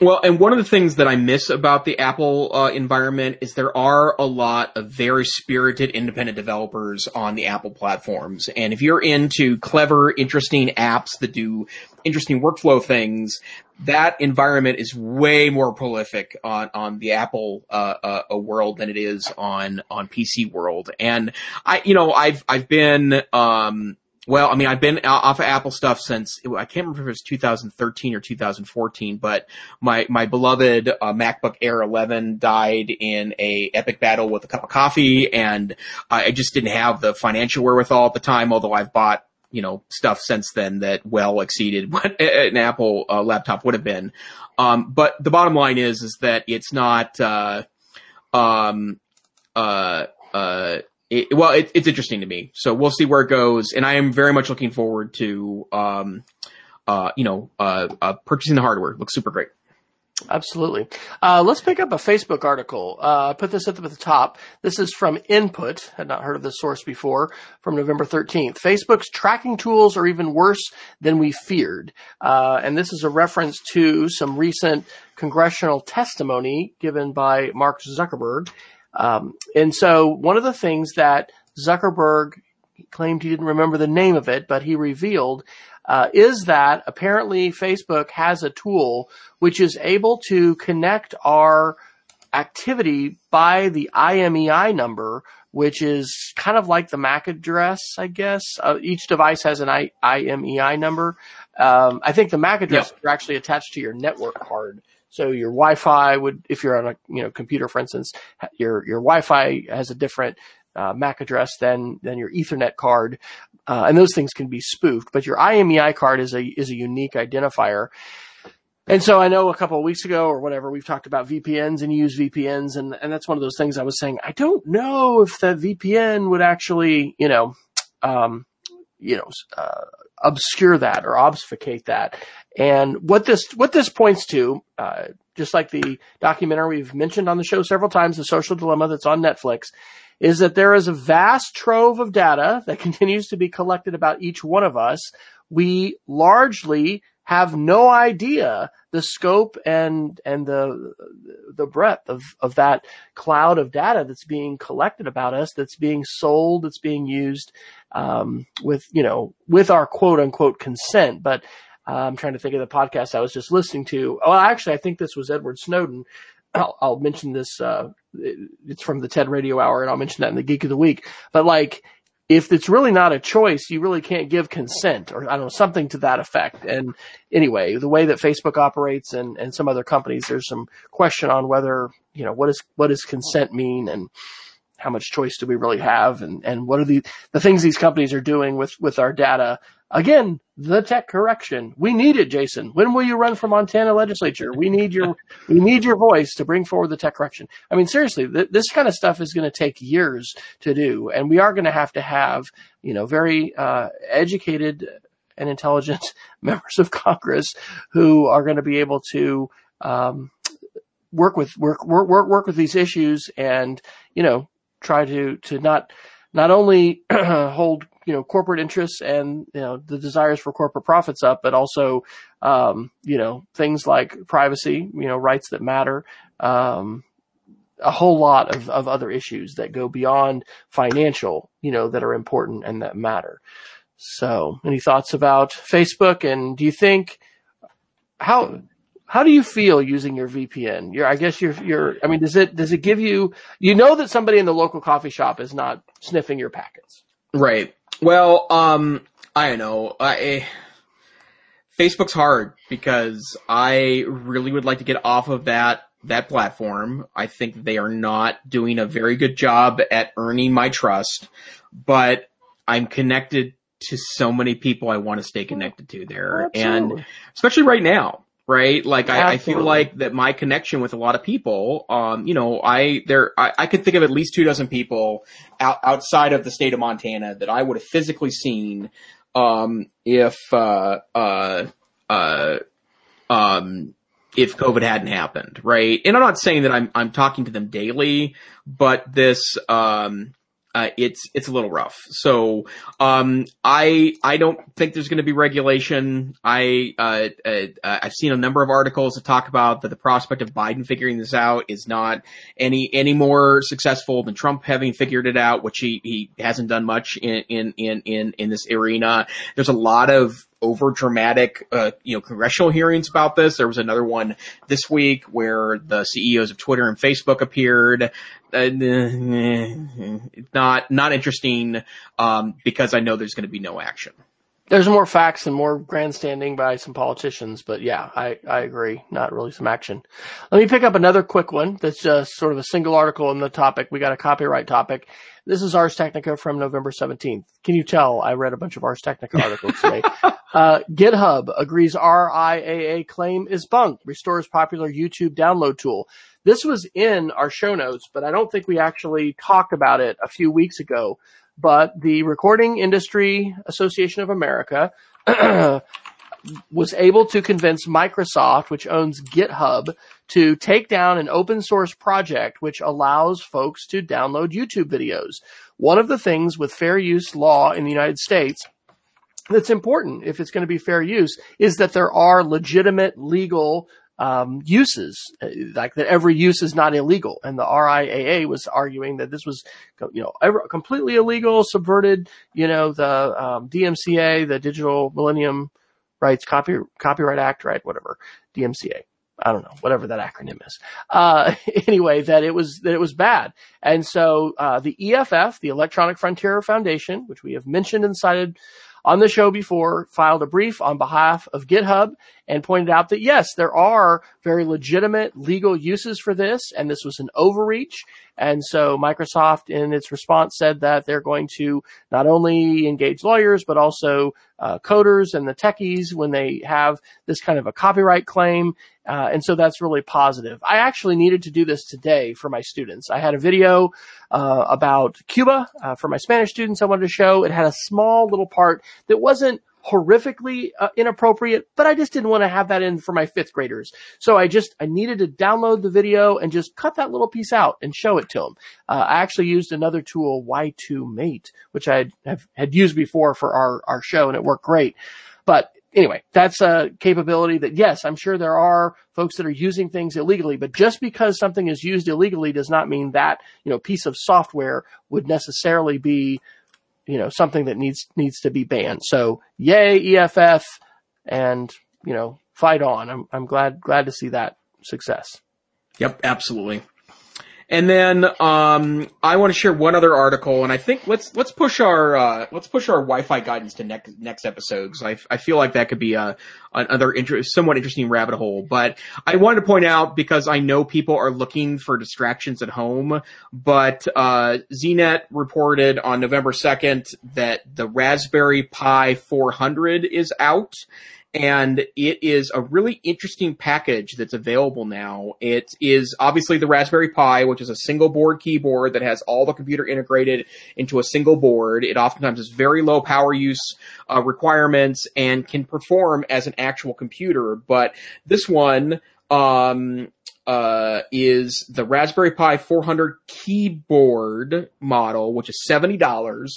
Well, and one of the things that I miss about the Apple uh, environment is there are a lot of very spirited independent developers on the Apple platforms. And if you're into clever, interesting apps that do interesting workflow things, that environment is way more prolific on, on the Apple, uh, uh, world than it is on, on PC world. And I, you know, I've, I've been, um, well, I mean, I've been off of Apple stuff since I can't remember if it was 2013 or 2014, but my my beloved uh, MacBook Air 11 died in a epic battle with a cup of coffee, and I just didn't have the financial wherewithal at the time. Although I've bought you know stuff since then that well exceeded what an Apple uh, laptop would have been. Um, but the bottom line is is that it's not. Uh, um, uh, uh, it, well, it, it's interesting to me. So we'll see where it goes, and I am very much looking forward to, um, uh, you know, uh, uh, purchasing the hardware. Looks super great. Absolutely. Uh, let's pick up a Facebook article. Uh, I put this at the, at the, top. This is from Input. Had not heard of this source before. From November 13th. Facebook's tracking tools are even worse than we feared. Uh, and this is a reference to some recent congressional testimony given by Mark Zuckerberg um, and so one of the things that Zuckerberg claimed he didn't remember the name of it, but he revealed uh, is that apparently Facebook has a tool which is able to connect our activity by the IMEI number which is kind of like the MAC address, I guess. Uh, each device has an I- IMEI number. Um, I think the MAC address Yep. are actually attached to your network card. So your Wi-Fi would, if you're on a you know computer, for instance, your your Wi-Fi has a different uh, MAC address than than your Ethernet card, uh, and those things can be spoofed. But your IMEI card is a is a unique identifier. And so I know a couple of weeks ago or whatever, we've talked about VPNs and use VPNs. And, and that's one of those things I was saying, I don't know if the VPN would actually, you know, um, you know, uh, obscure that or obfuscate that. And what this, what this points to, uh, just like the documentary we've mentioned on the show several times, The Social Dilemma that's on Netflix, is that there is a vast trove of data that continues to be collected about each one of us. We largely have no idea the scope and and the the breadth of of that cloud of data that's being collected about us, that's being sold, that's being used um, with you know with our quote unquote consent. But uh, I'm trying to think of the podcast I was just listening to. Oh, actually, I think this was Edward Snowden. I'll, I'll mention this. Uh, it- it's from the TED Radio Hour, and I'll mention that in the Geek of the Week. But like, if it's really not a choice, you really can't give consent, or I don't know something to that effect. And anyway, the way that Facebook operates and and some other companies, there's some question on whether you know what is what does consent mean and how much choice do we really have and and what are the the things these companies are doing with with our data again the tech correction. We need it jason. When will you run for montana legislature? We need your we need your voice to bring forward the tech correction. I mean seriously th- this kind of stuff is going to take years to do and we are going to have to have you know very uh, educated and intelligent members of congress who are going to be able to um, work with work work work work with these issues and you know try to to not not only hold you know corporate interests and you know the desires for corporate profits up, but also um, you know things like privacy, you know rights that matter, um, a whole lot of, of other issues that go beyond financial, you know that are important and that matter. So, any thoughts about Facebook? And do you think how how do you feel using your VPN? You're, I guess you're, you're, I mean, does it, does it give you, you know that somebody in the local coffee shop is not sniffing your packets. Right. Well, um, I don't know. I Facebook's hard because I really would like to get off of that that platform. I think they are not doing a very good job at earning my trust, but I'm connected to so many people I want to stay connected to there, and especially right now. Right, like I, I feel like that my connection with a lot of people, um, you know, I there I, I could think of at least two dozen people out, outside of the state of Montana that I would have physically seen um, if uh, uh, uh, um, if COVID hadn't happened, right? And I'm not saying that I'm I'm talking to them daily, but this um, uh, it's it's a little rough. So um, I I don't think there's going to be regulation. I uh, uh, uh, I've seen a number of articles that talk about that the prospect of Biden figuring this out is not any any more successful than Trump having figured it out, which he he hasn't done much in in in in, in this arena. There's a lot of over dramatic, uh, you know, congressional hearings about this. There was another one this week where the CEOs of Twitter and Facebook appeared. Uh, not not interesting um, because I know there's going to be no action. There's more facts and more grandstanding by some politicians, but yeah, I, I agree. Not really some action. Let me pick up another quick one that's just sort of a single article in the topic. We got a copyright topic. This is Ars Technica from November 17th. Can you tell I read a bunch of Ars Technica articles today? uh, GitHub agrees RIAA claim is bunk, restores popular YouTube download tool. This was in our show notes, but I don't think we actually talked about it a few weeks ago. But the Recording Industry Association of America was able to convince Microsoft, which owns GitHub, to take down an open source project which allows folks to download YouTube videos. One of the things with fair use law in the United States that's important if it's going to be fair use is that there are legitimate legal um, uses, uh, like that every use is not illegal. And the RIAA was arguing that this was, you know, completely illegal, subverted, you know, the um, DMCA, the Digital Millennium Rights Copy, Copyright Act, right? Whatever, DMCA. I don't know, whatever that acronym is. Uh, anyway, that it was, that it was bad. And so, uh, the EFF, the Electronic Frontier Foundation, which we have mentioned and cited on the show before, filed a brief on behalf of GitHub and pointed out that yes, there are very legitimate legal uses for this, and this was an overreach. And so Microsoft, in its response, said that they're going to not only engage lawyers, but also uh, coders and the techies when they have this kind of a copyright claim. Uh, and so that's really positive. I actually needed to do this today for my students. I had a video uh, about Cuba uh, for my Spanish students I wanted to show. It had a small little part that wasn't horrifically uh, inappropriate, but I just didn't want to have that in for my fifth graders. So I just, I needed to download the video and just cut that little piece out and show it to them. Uh, I actually used another tool, Y2Mate, which I have, had used before for our, our show and it worked great. But anyway, that's a capability that yes, I'm sure there are folks that are using things illegally, but just because something is used illegally does not mean that, you know, piece of software would necessarily be you know, something that needs, needs to be banned. So yay, EFF and, you know, fight on. I'm, I'm glad, glad to see that success. Yep, absolutely. And then um, I want to share one other article, and I think let's let's push our uh, let's push our Wi-Fi guidance to next next episode because I, I feel like that could be a another inter- somewhat interesting rabbit hole. But I wanted to point out because I know people are looking for distractions at home, but uh, ZDNet reported on November second that the Raspberry Pi 400 is out, and it is a really interesting package that's available now. It is obviously the Raspberry Pi, which is a single board keyboard that has all the computer integrated into a single board. It oftentimes has very low power use uh, requirements and can perform as an actual computer. But this one um, uh, is the Raspberry Pi 400 keyboard model, which is $70.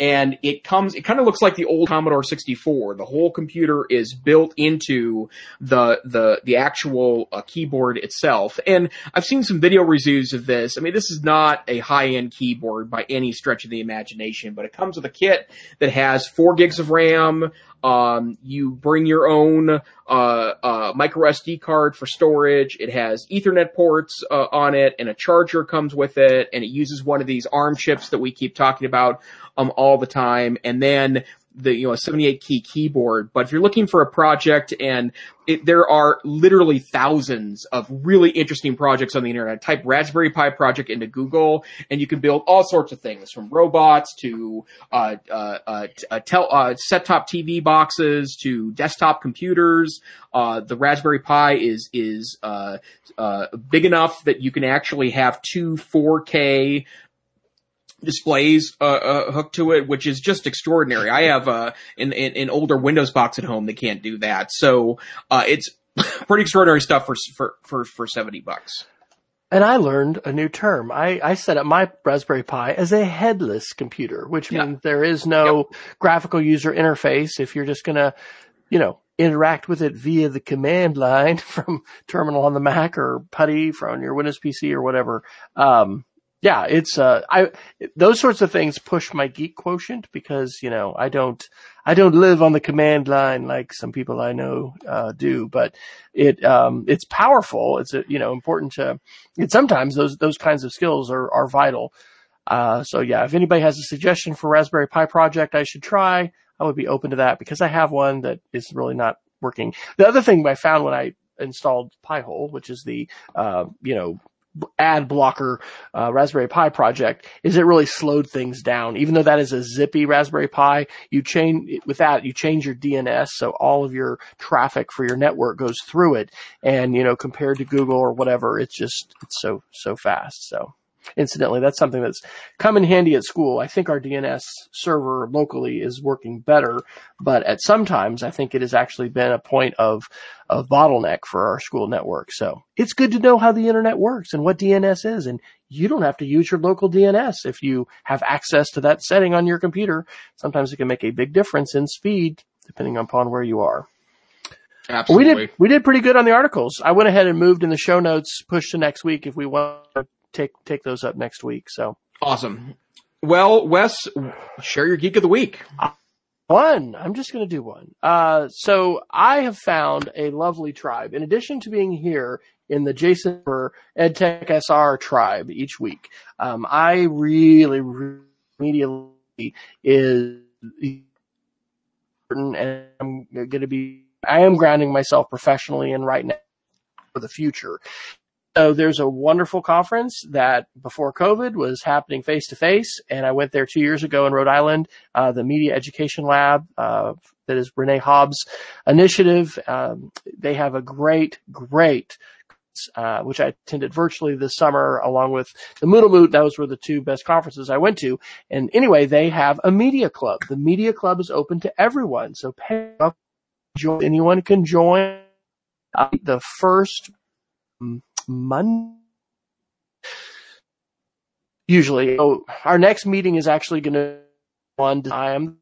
And it comes, it kind of looks like the old Commodore 64. The whole computer is built into the, the, the actual uh, keyboard itself. And I've seen some video reviews of this. I mean, this is not a high-end keyboard by any stretch of the imagination, but it comes with a kit that has four gigs of RAM, um, you bring your own uh, uh, micro SD card for storage. It has Ethernet ports uh, on it, and a charger comes with it, and it uses one of these ARM chips that we keep talking about um, all the time. And then the you know a 78 key keyboard but if you're looking for a project and it, there are literally thousands of really interesting projects on the internet. Type raspberry pi project into google and you can build all sorts of things from robots to uh, uh, uh, uh, uh set top tv boxes to desktop computers. Uh, the raspberry pi is is uh, uh, big enough that you can actually have two 4k displays uh, uh, hooked to it, which is just extraordinary. I have uh, an, an, older Windows box at home that can't do that, so uh, it's pretty extraordinary stuff for for for, for seventy bucks. And I learned a new term. I, I set up my Raspberry Pi as a headless computer, which yeah. means there is no yep. graphical user interface. If you're just gonna, you know, interact with it via the command line from terminal on the Mac or PuTTY from your Windows PC or whatever. Um, yeah, it's uh, I those sorts of things push my geek quotient because you know I don't I don't live on the command line like some people I know uh, do, but it um, it's powerful. It's you know important to. And sometimes those those kinds of skills are are vital. Uh, so yeah, if anybody has a suggestion for Raspberry Pi project I should try, I would be open to that because I have one that is really not working. The other thing I found when I installed Pi-hole, which is the uh, you know ad blocker uh, Raspberry Pi project is it really slowed things down. Even though that is a zippy Raspberry Pi, you change with that you change your DNS, so all of your traffic for your network goes through it. And you know, compared to Google or whatever, it's just it's so so fast. So Incidentally, that's something that's come in handy at school. I think our DNS server locally is working better, but at sometimes I think it has actually been a point of, of bottleneck for our school network. So it's good to know how the internet works and what DNS is. And you don't have to use your local DNS if you have access to that setting on your computer. Sometimes it can make a big difference in speed depending upon where you are. Absolutely. We did we did pretty good on the articles. I went ahead and moved in the show notes, pushed to next week if we want to take take those up next week. So awesome. Well, Wes, share your geek of the week. One. I'm just going to do one. Uh, so I have found a lovely tribe. In addition to being here in the Jason for EdTech SR tribe each week, um, I really, really immediately is and I'm going to be, I am grounding myself professionally and right now for the future. So there's a wonderful conference that before COVID was happening face to face, and I went there two years ago in Rhode Island. Uh, the Media Education Lab, uh, that is Renee Hobbs' initiative. Um, they have a great, great uh, which I attended virtually this summer along with the Moodle Moot. Those were the two best conferences I went to. And anyway, they have a media club. The media club is open to everyone. So pay up. Anyone can join. Uh, the first Monday. Usually, oh, our next meeting is actually going to on time,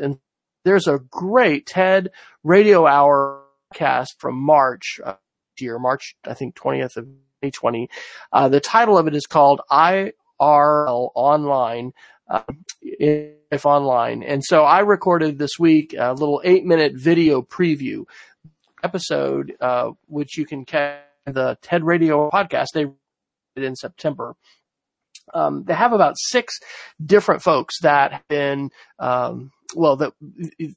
and there's a great TED Radio Hour cast from March uh, year, March I think 20th of 2020. Uh, the title of it is called IRL Online. Uh, if online. And so I recorded this week a little eight minute video preview episode, uh, which you can catch the TED Radio podcast. They did in September. Um, they have about six different folks that have been, um, well, that,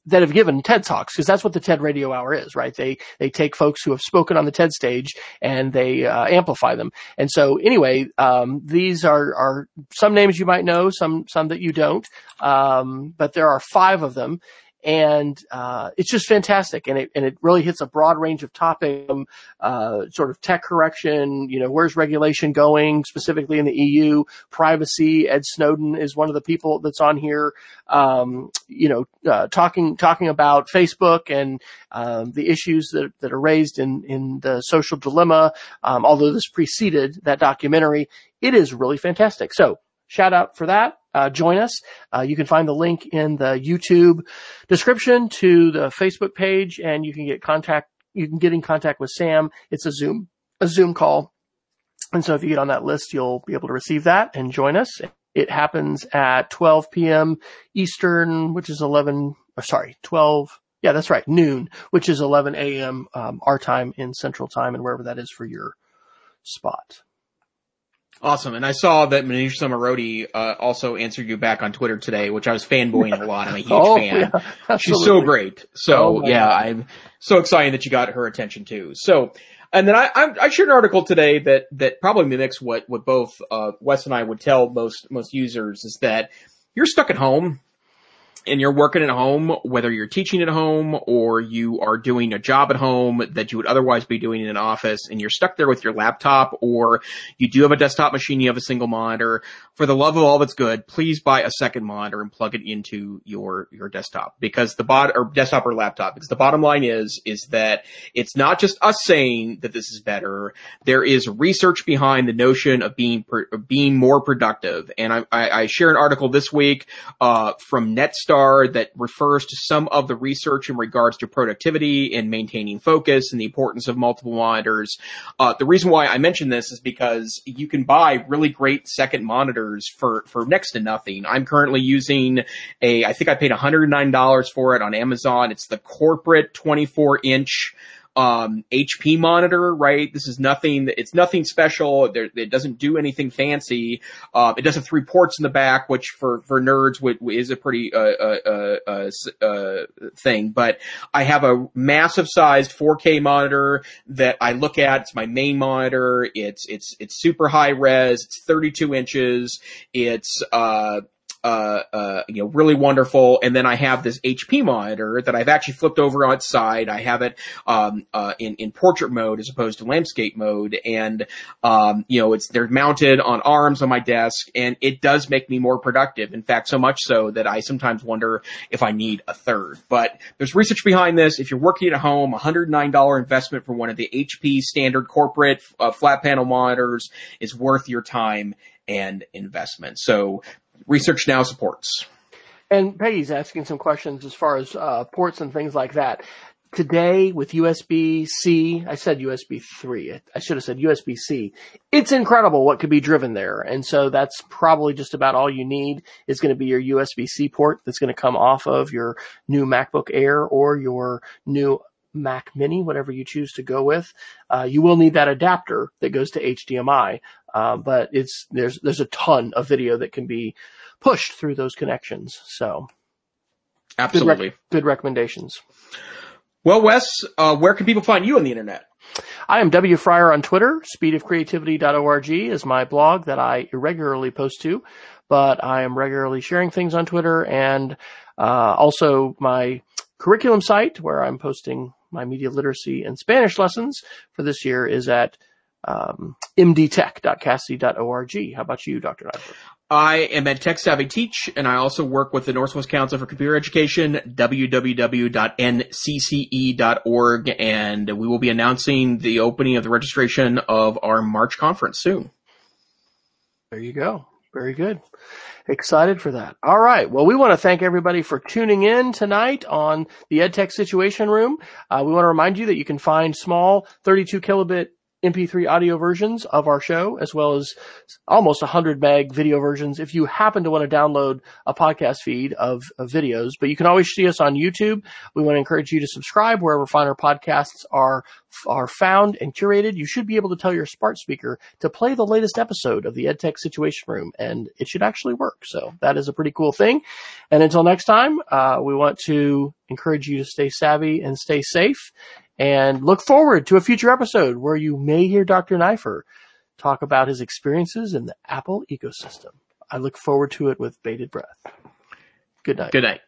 that have given TED Talks, because that's what the TED Radio Hour is, right? They, they take folks who have spoken on the TED stage and they, uh, amplify them. And so anyway, um, these are, are some names you might know, some, some that you don't. Um, but there are five of them and uh, it's just fantastic, and it and it really hits a broad range of topics, um, uh, sort of tech correction. You know, where's regulation going specifically in the EU? Privacy. Ed Snowden is one of the people that's on here. Um, you know, uh, talking talking about Facebook and um, the issues that that are raised in in the social dilemma. Um, although this preceded that documentary, it is really fantastic. So shout out for that uh, join us. Uh, you can find the link in the YouTube description to the Facebook page, and you can get contact. You can get in contact with Sam. It's a Zoom a Zoom call, and so if you get on that list, you'll be able to receive that and join us. It happens at 12 p.m. Eastern, which is 11. Or sorry, 12. Yeah, that's right, noon, which is 11 a.m. Um, our time in Central Time, and wherever that is for your spot. Awesome. And I saw that Manoush Zomorodi uh, also answered you back on Twitter today, which I was fanboying a lot. I'm a huge oh, fan. Yeah, She's so great. So oh, yeah, I'm so excited that you got her attention too. So, and then I, I, shared an article today that, that probably mimics what, what both, uh, Wes and I would tell most, most users is that you're stuck at home and you're working at home, whether you're teaching at home or you are doing a job at home that you would otherwise be doing in an office and you're stuck there with your laptop or you do have a desktop machine, you have a single monitor, for the love of all that's good, please buy a second monitor and plug it into your, your desktop because the bot or desktop or laptop, because the bottom line is, is that it's not just us saying that this is better. There is research behind the notion of being, being more productive. And I, I, I share an article this week, uh, from Netstar that refers to some of the research in regards to productivity and maintaining focus and the importance of multiple monitors. Uh, the reason why I mention this is because you can buy really great second monitors monitors for, for next to nothing. I'm currently using a, I think I paid $109 for it on Amazon. It's the corporate 24 inch um, HP monitor, right? This is nothing, it's nothing special. There, it doesn't do anything fancy. Uh, it does have three ports in the back, which for, for nerds would, is a pretty, uh uh, uh, uh, uh, thing. But I have a massive sized 4K monitor that I look at. It's my main monitor. It's, it's, it's super high res. It's 32 inches. It's, uh, uh, uh, you know, really wonderful. And then I have this HP monitor that I've actually flipped over on its side. I have it, um, uh, in, in portrait mode as opposed to landscape mode. And, um, you know, it's, they're mounted on arms on my desk and it does make me more productive. In fact, so much so that I sometimes wonder if I need a third, but there's research behind this. If you're working at home, $109 investment for one of the HP standard corporate uh, flat panel monitors is worth your time and investment. So Research Now supports. And Peggy's asking some questions as far as uh, ports and things like that. today with USB C. I said USB 3. I should have said USB C. It's incredible what could be driven there. And so that's probably just about all you need is going to be your USB C port that's going to come off of your new MacBook Air or your new Mac Mini, whatever you choose to go with. Uh, you will need that adapter that goes to HDMI. Uh, but it's, there's, there's a ton of video that can be pushed through those connections. So Absolutely. Good, rec- good recommendations. Well, Wes, uh, where can people find you on the internet? I am W. Fryer on Twitter. Speedofcreativity.org is my blog that I irregularly post to, but I am regularly sharing things on Twitter and uh, also my curriculum site where I'm posting my media literacy and Spanish lessons for this year is at um, mdtech.cassie.org. How about you, Dr. Neiffer? I am at Tech Savvy Teach, and I also work with the Northwest Council for Computer Education, www.ncce.org, and we will be announcing the opening of the registration of our March conference soon. There you go. Very good. Excited for that. All right. Well, we want to thank everybody for tuning in tonight on the EdTech Situation Room. Uh, we want to remind you that you can find small 32 kilobit MP3 audio versions of our show, as well as almost 100 meg video versions if you happen to want to download a podcast feed of, of, videos. But you can always see us on YouTube. We want to encourage you to subscribe wherever finer podcasts are, are found and curated. You should be able to tell your smart speaker to play the latest episode of the EdTech Situation Room, and it should actually work. So that is a pretty cool thing. And until next time, uh, we want to encourage you to stay savvy and stay safe and look forward to a future episode where you may hear Dr. Neiffer talk about his experiences in the Apple ecosystem. I look forward to it with bated breath. Good night. Good night.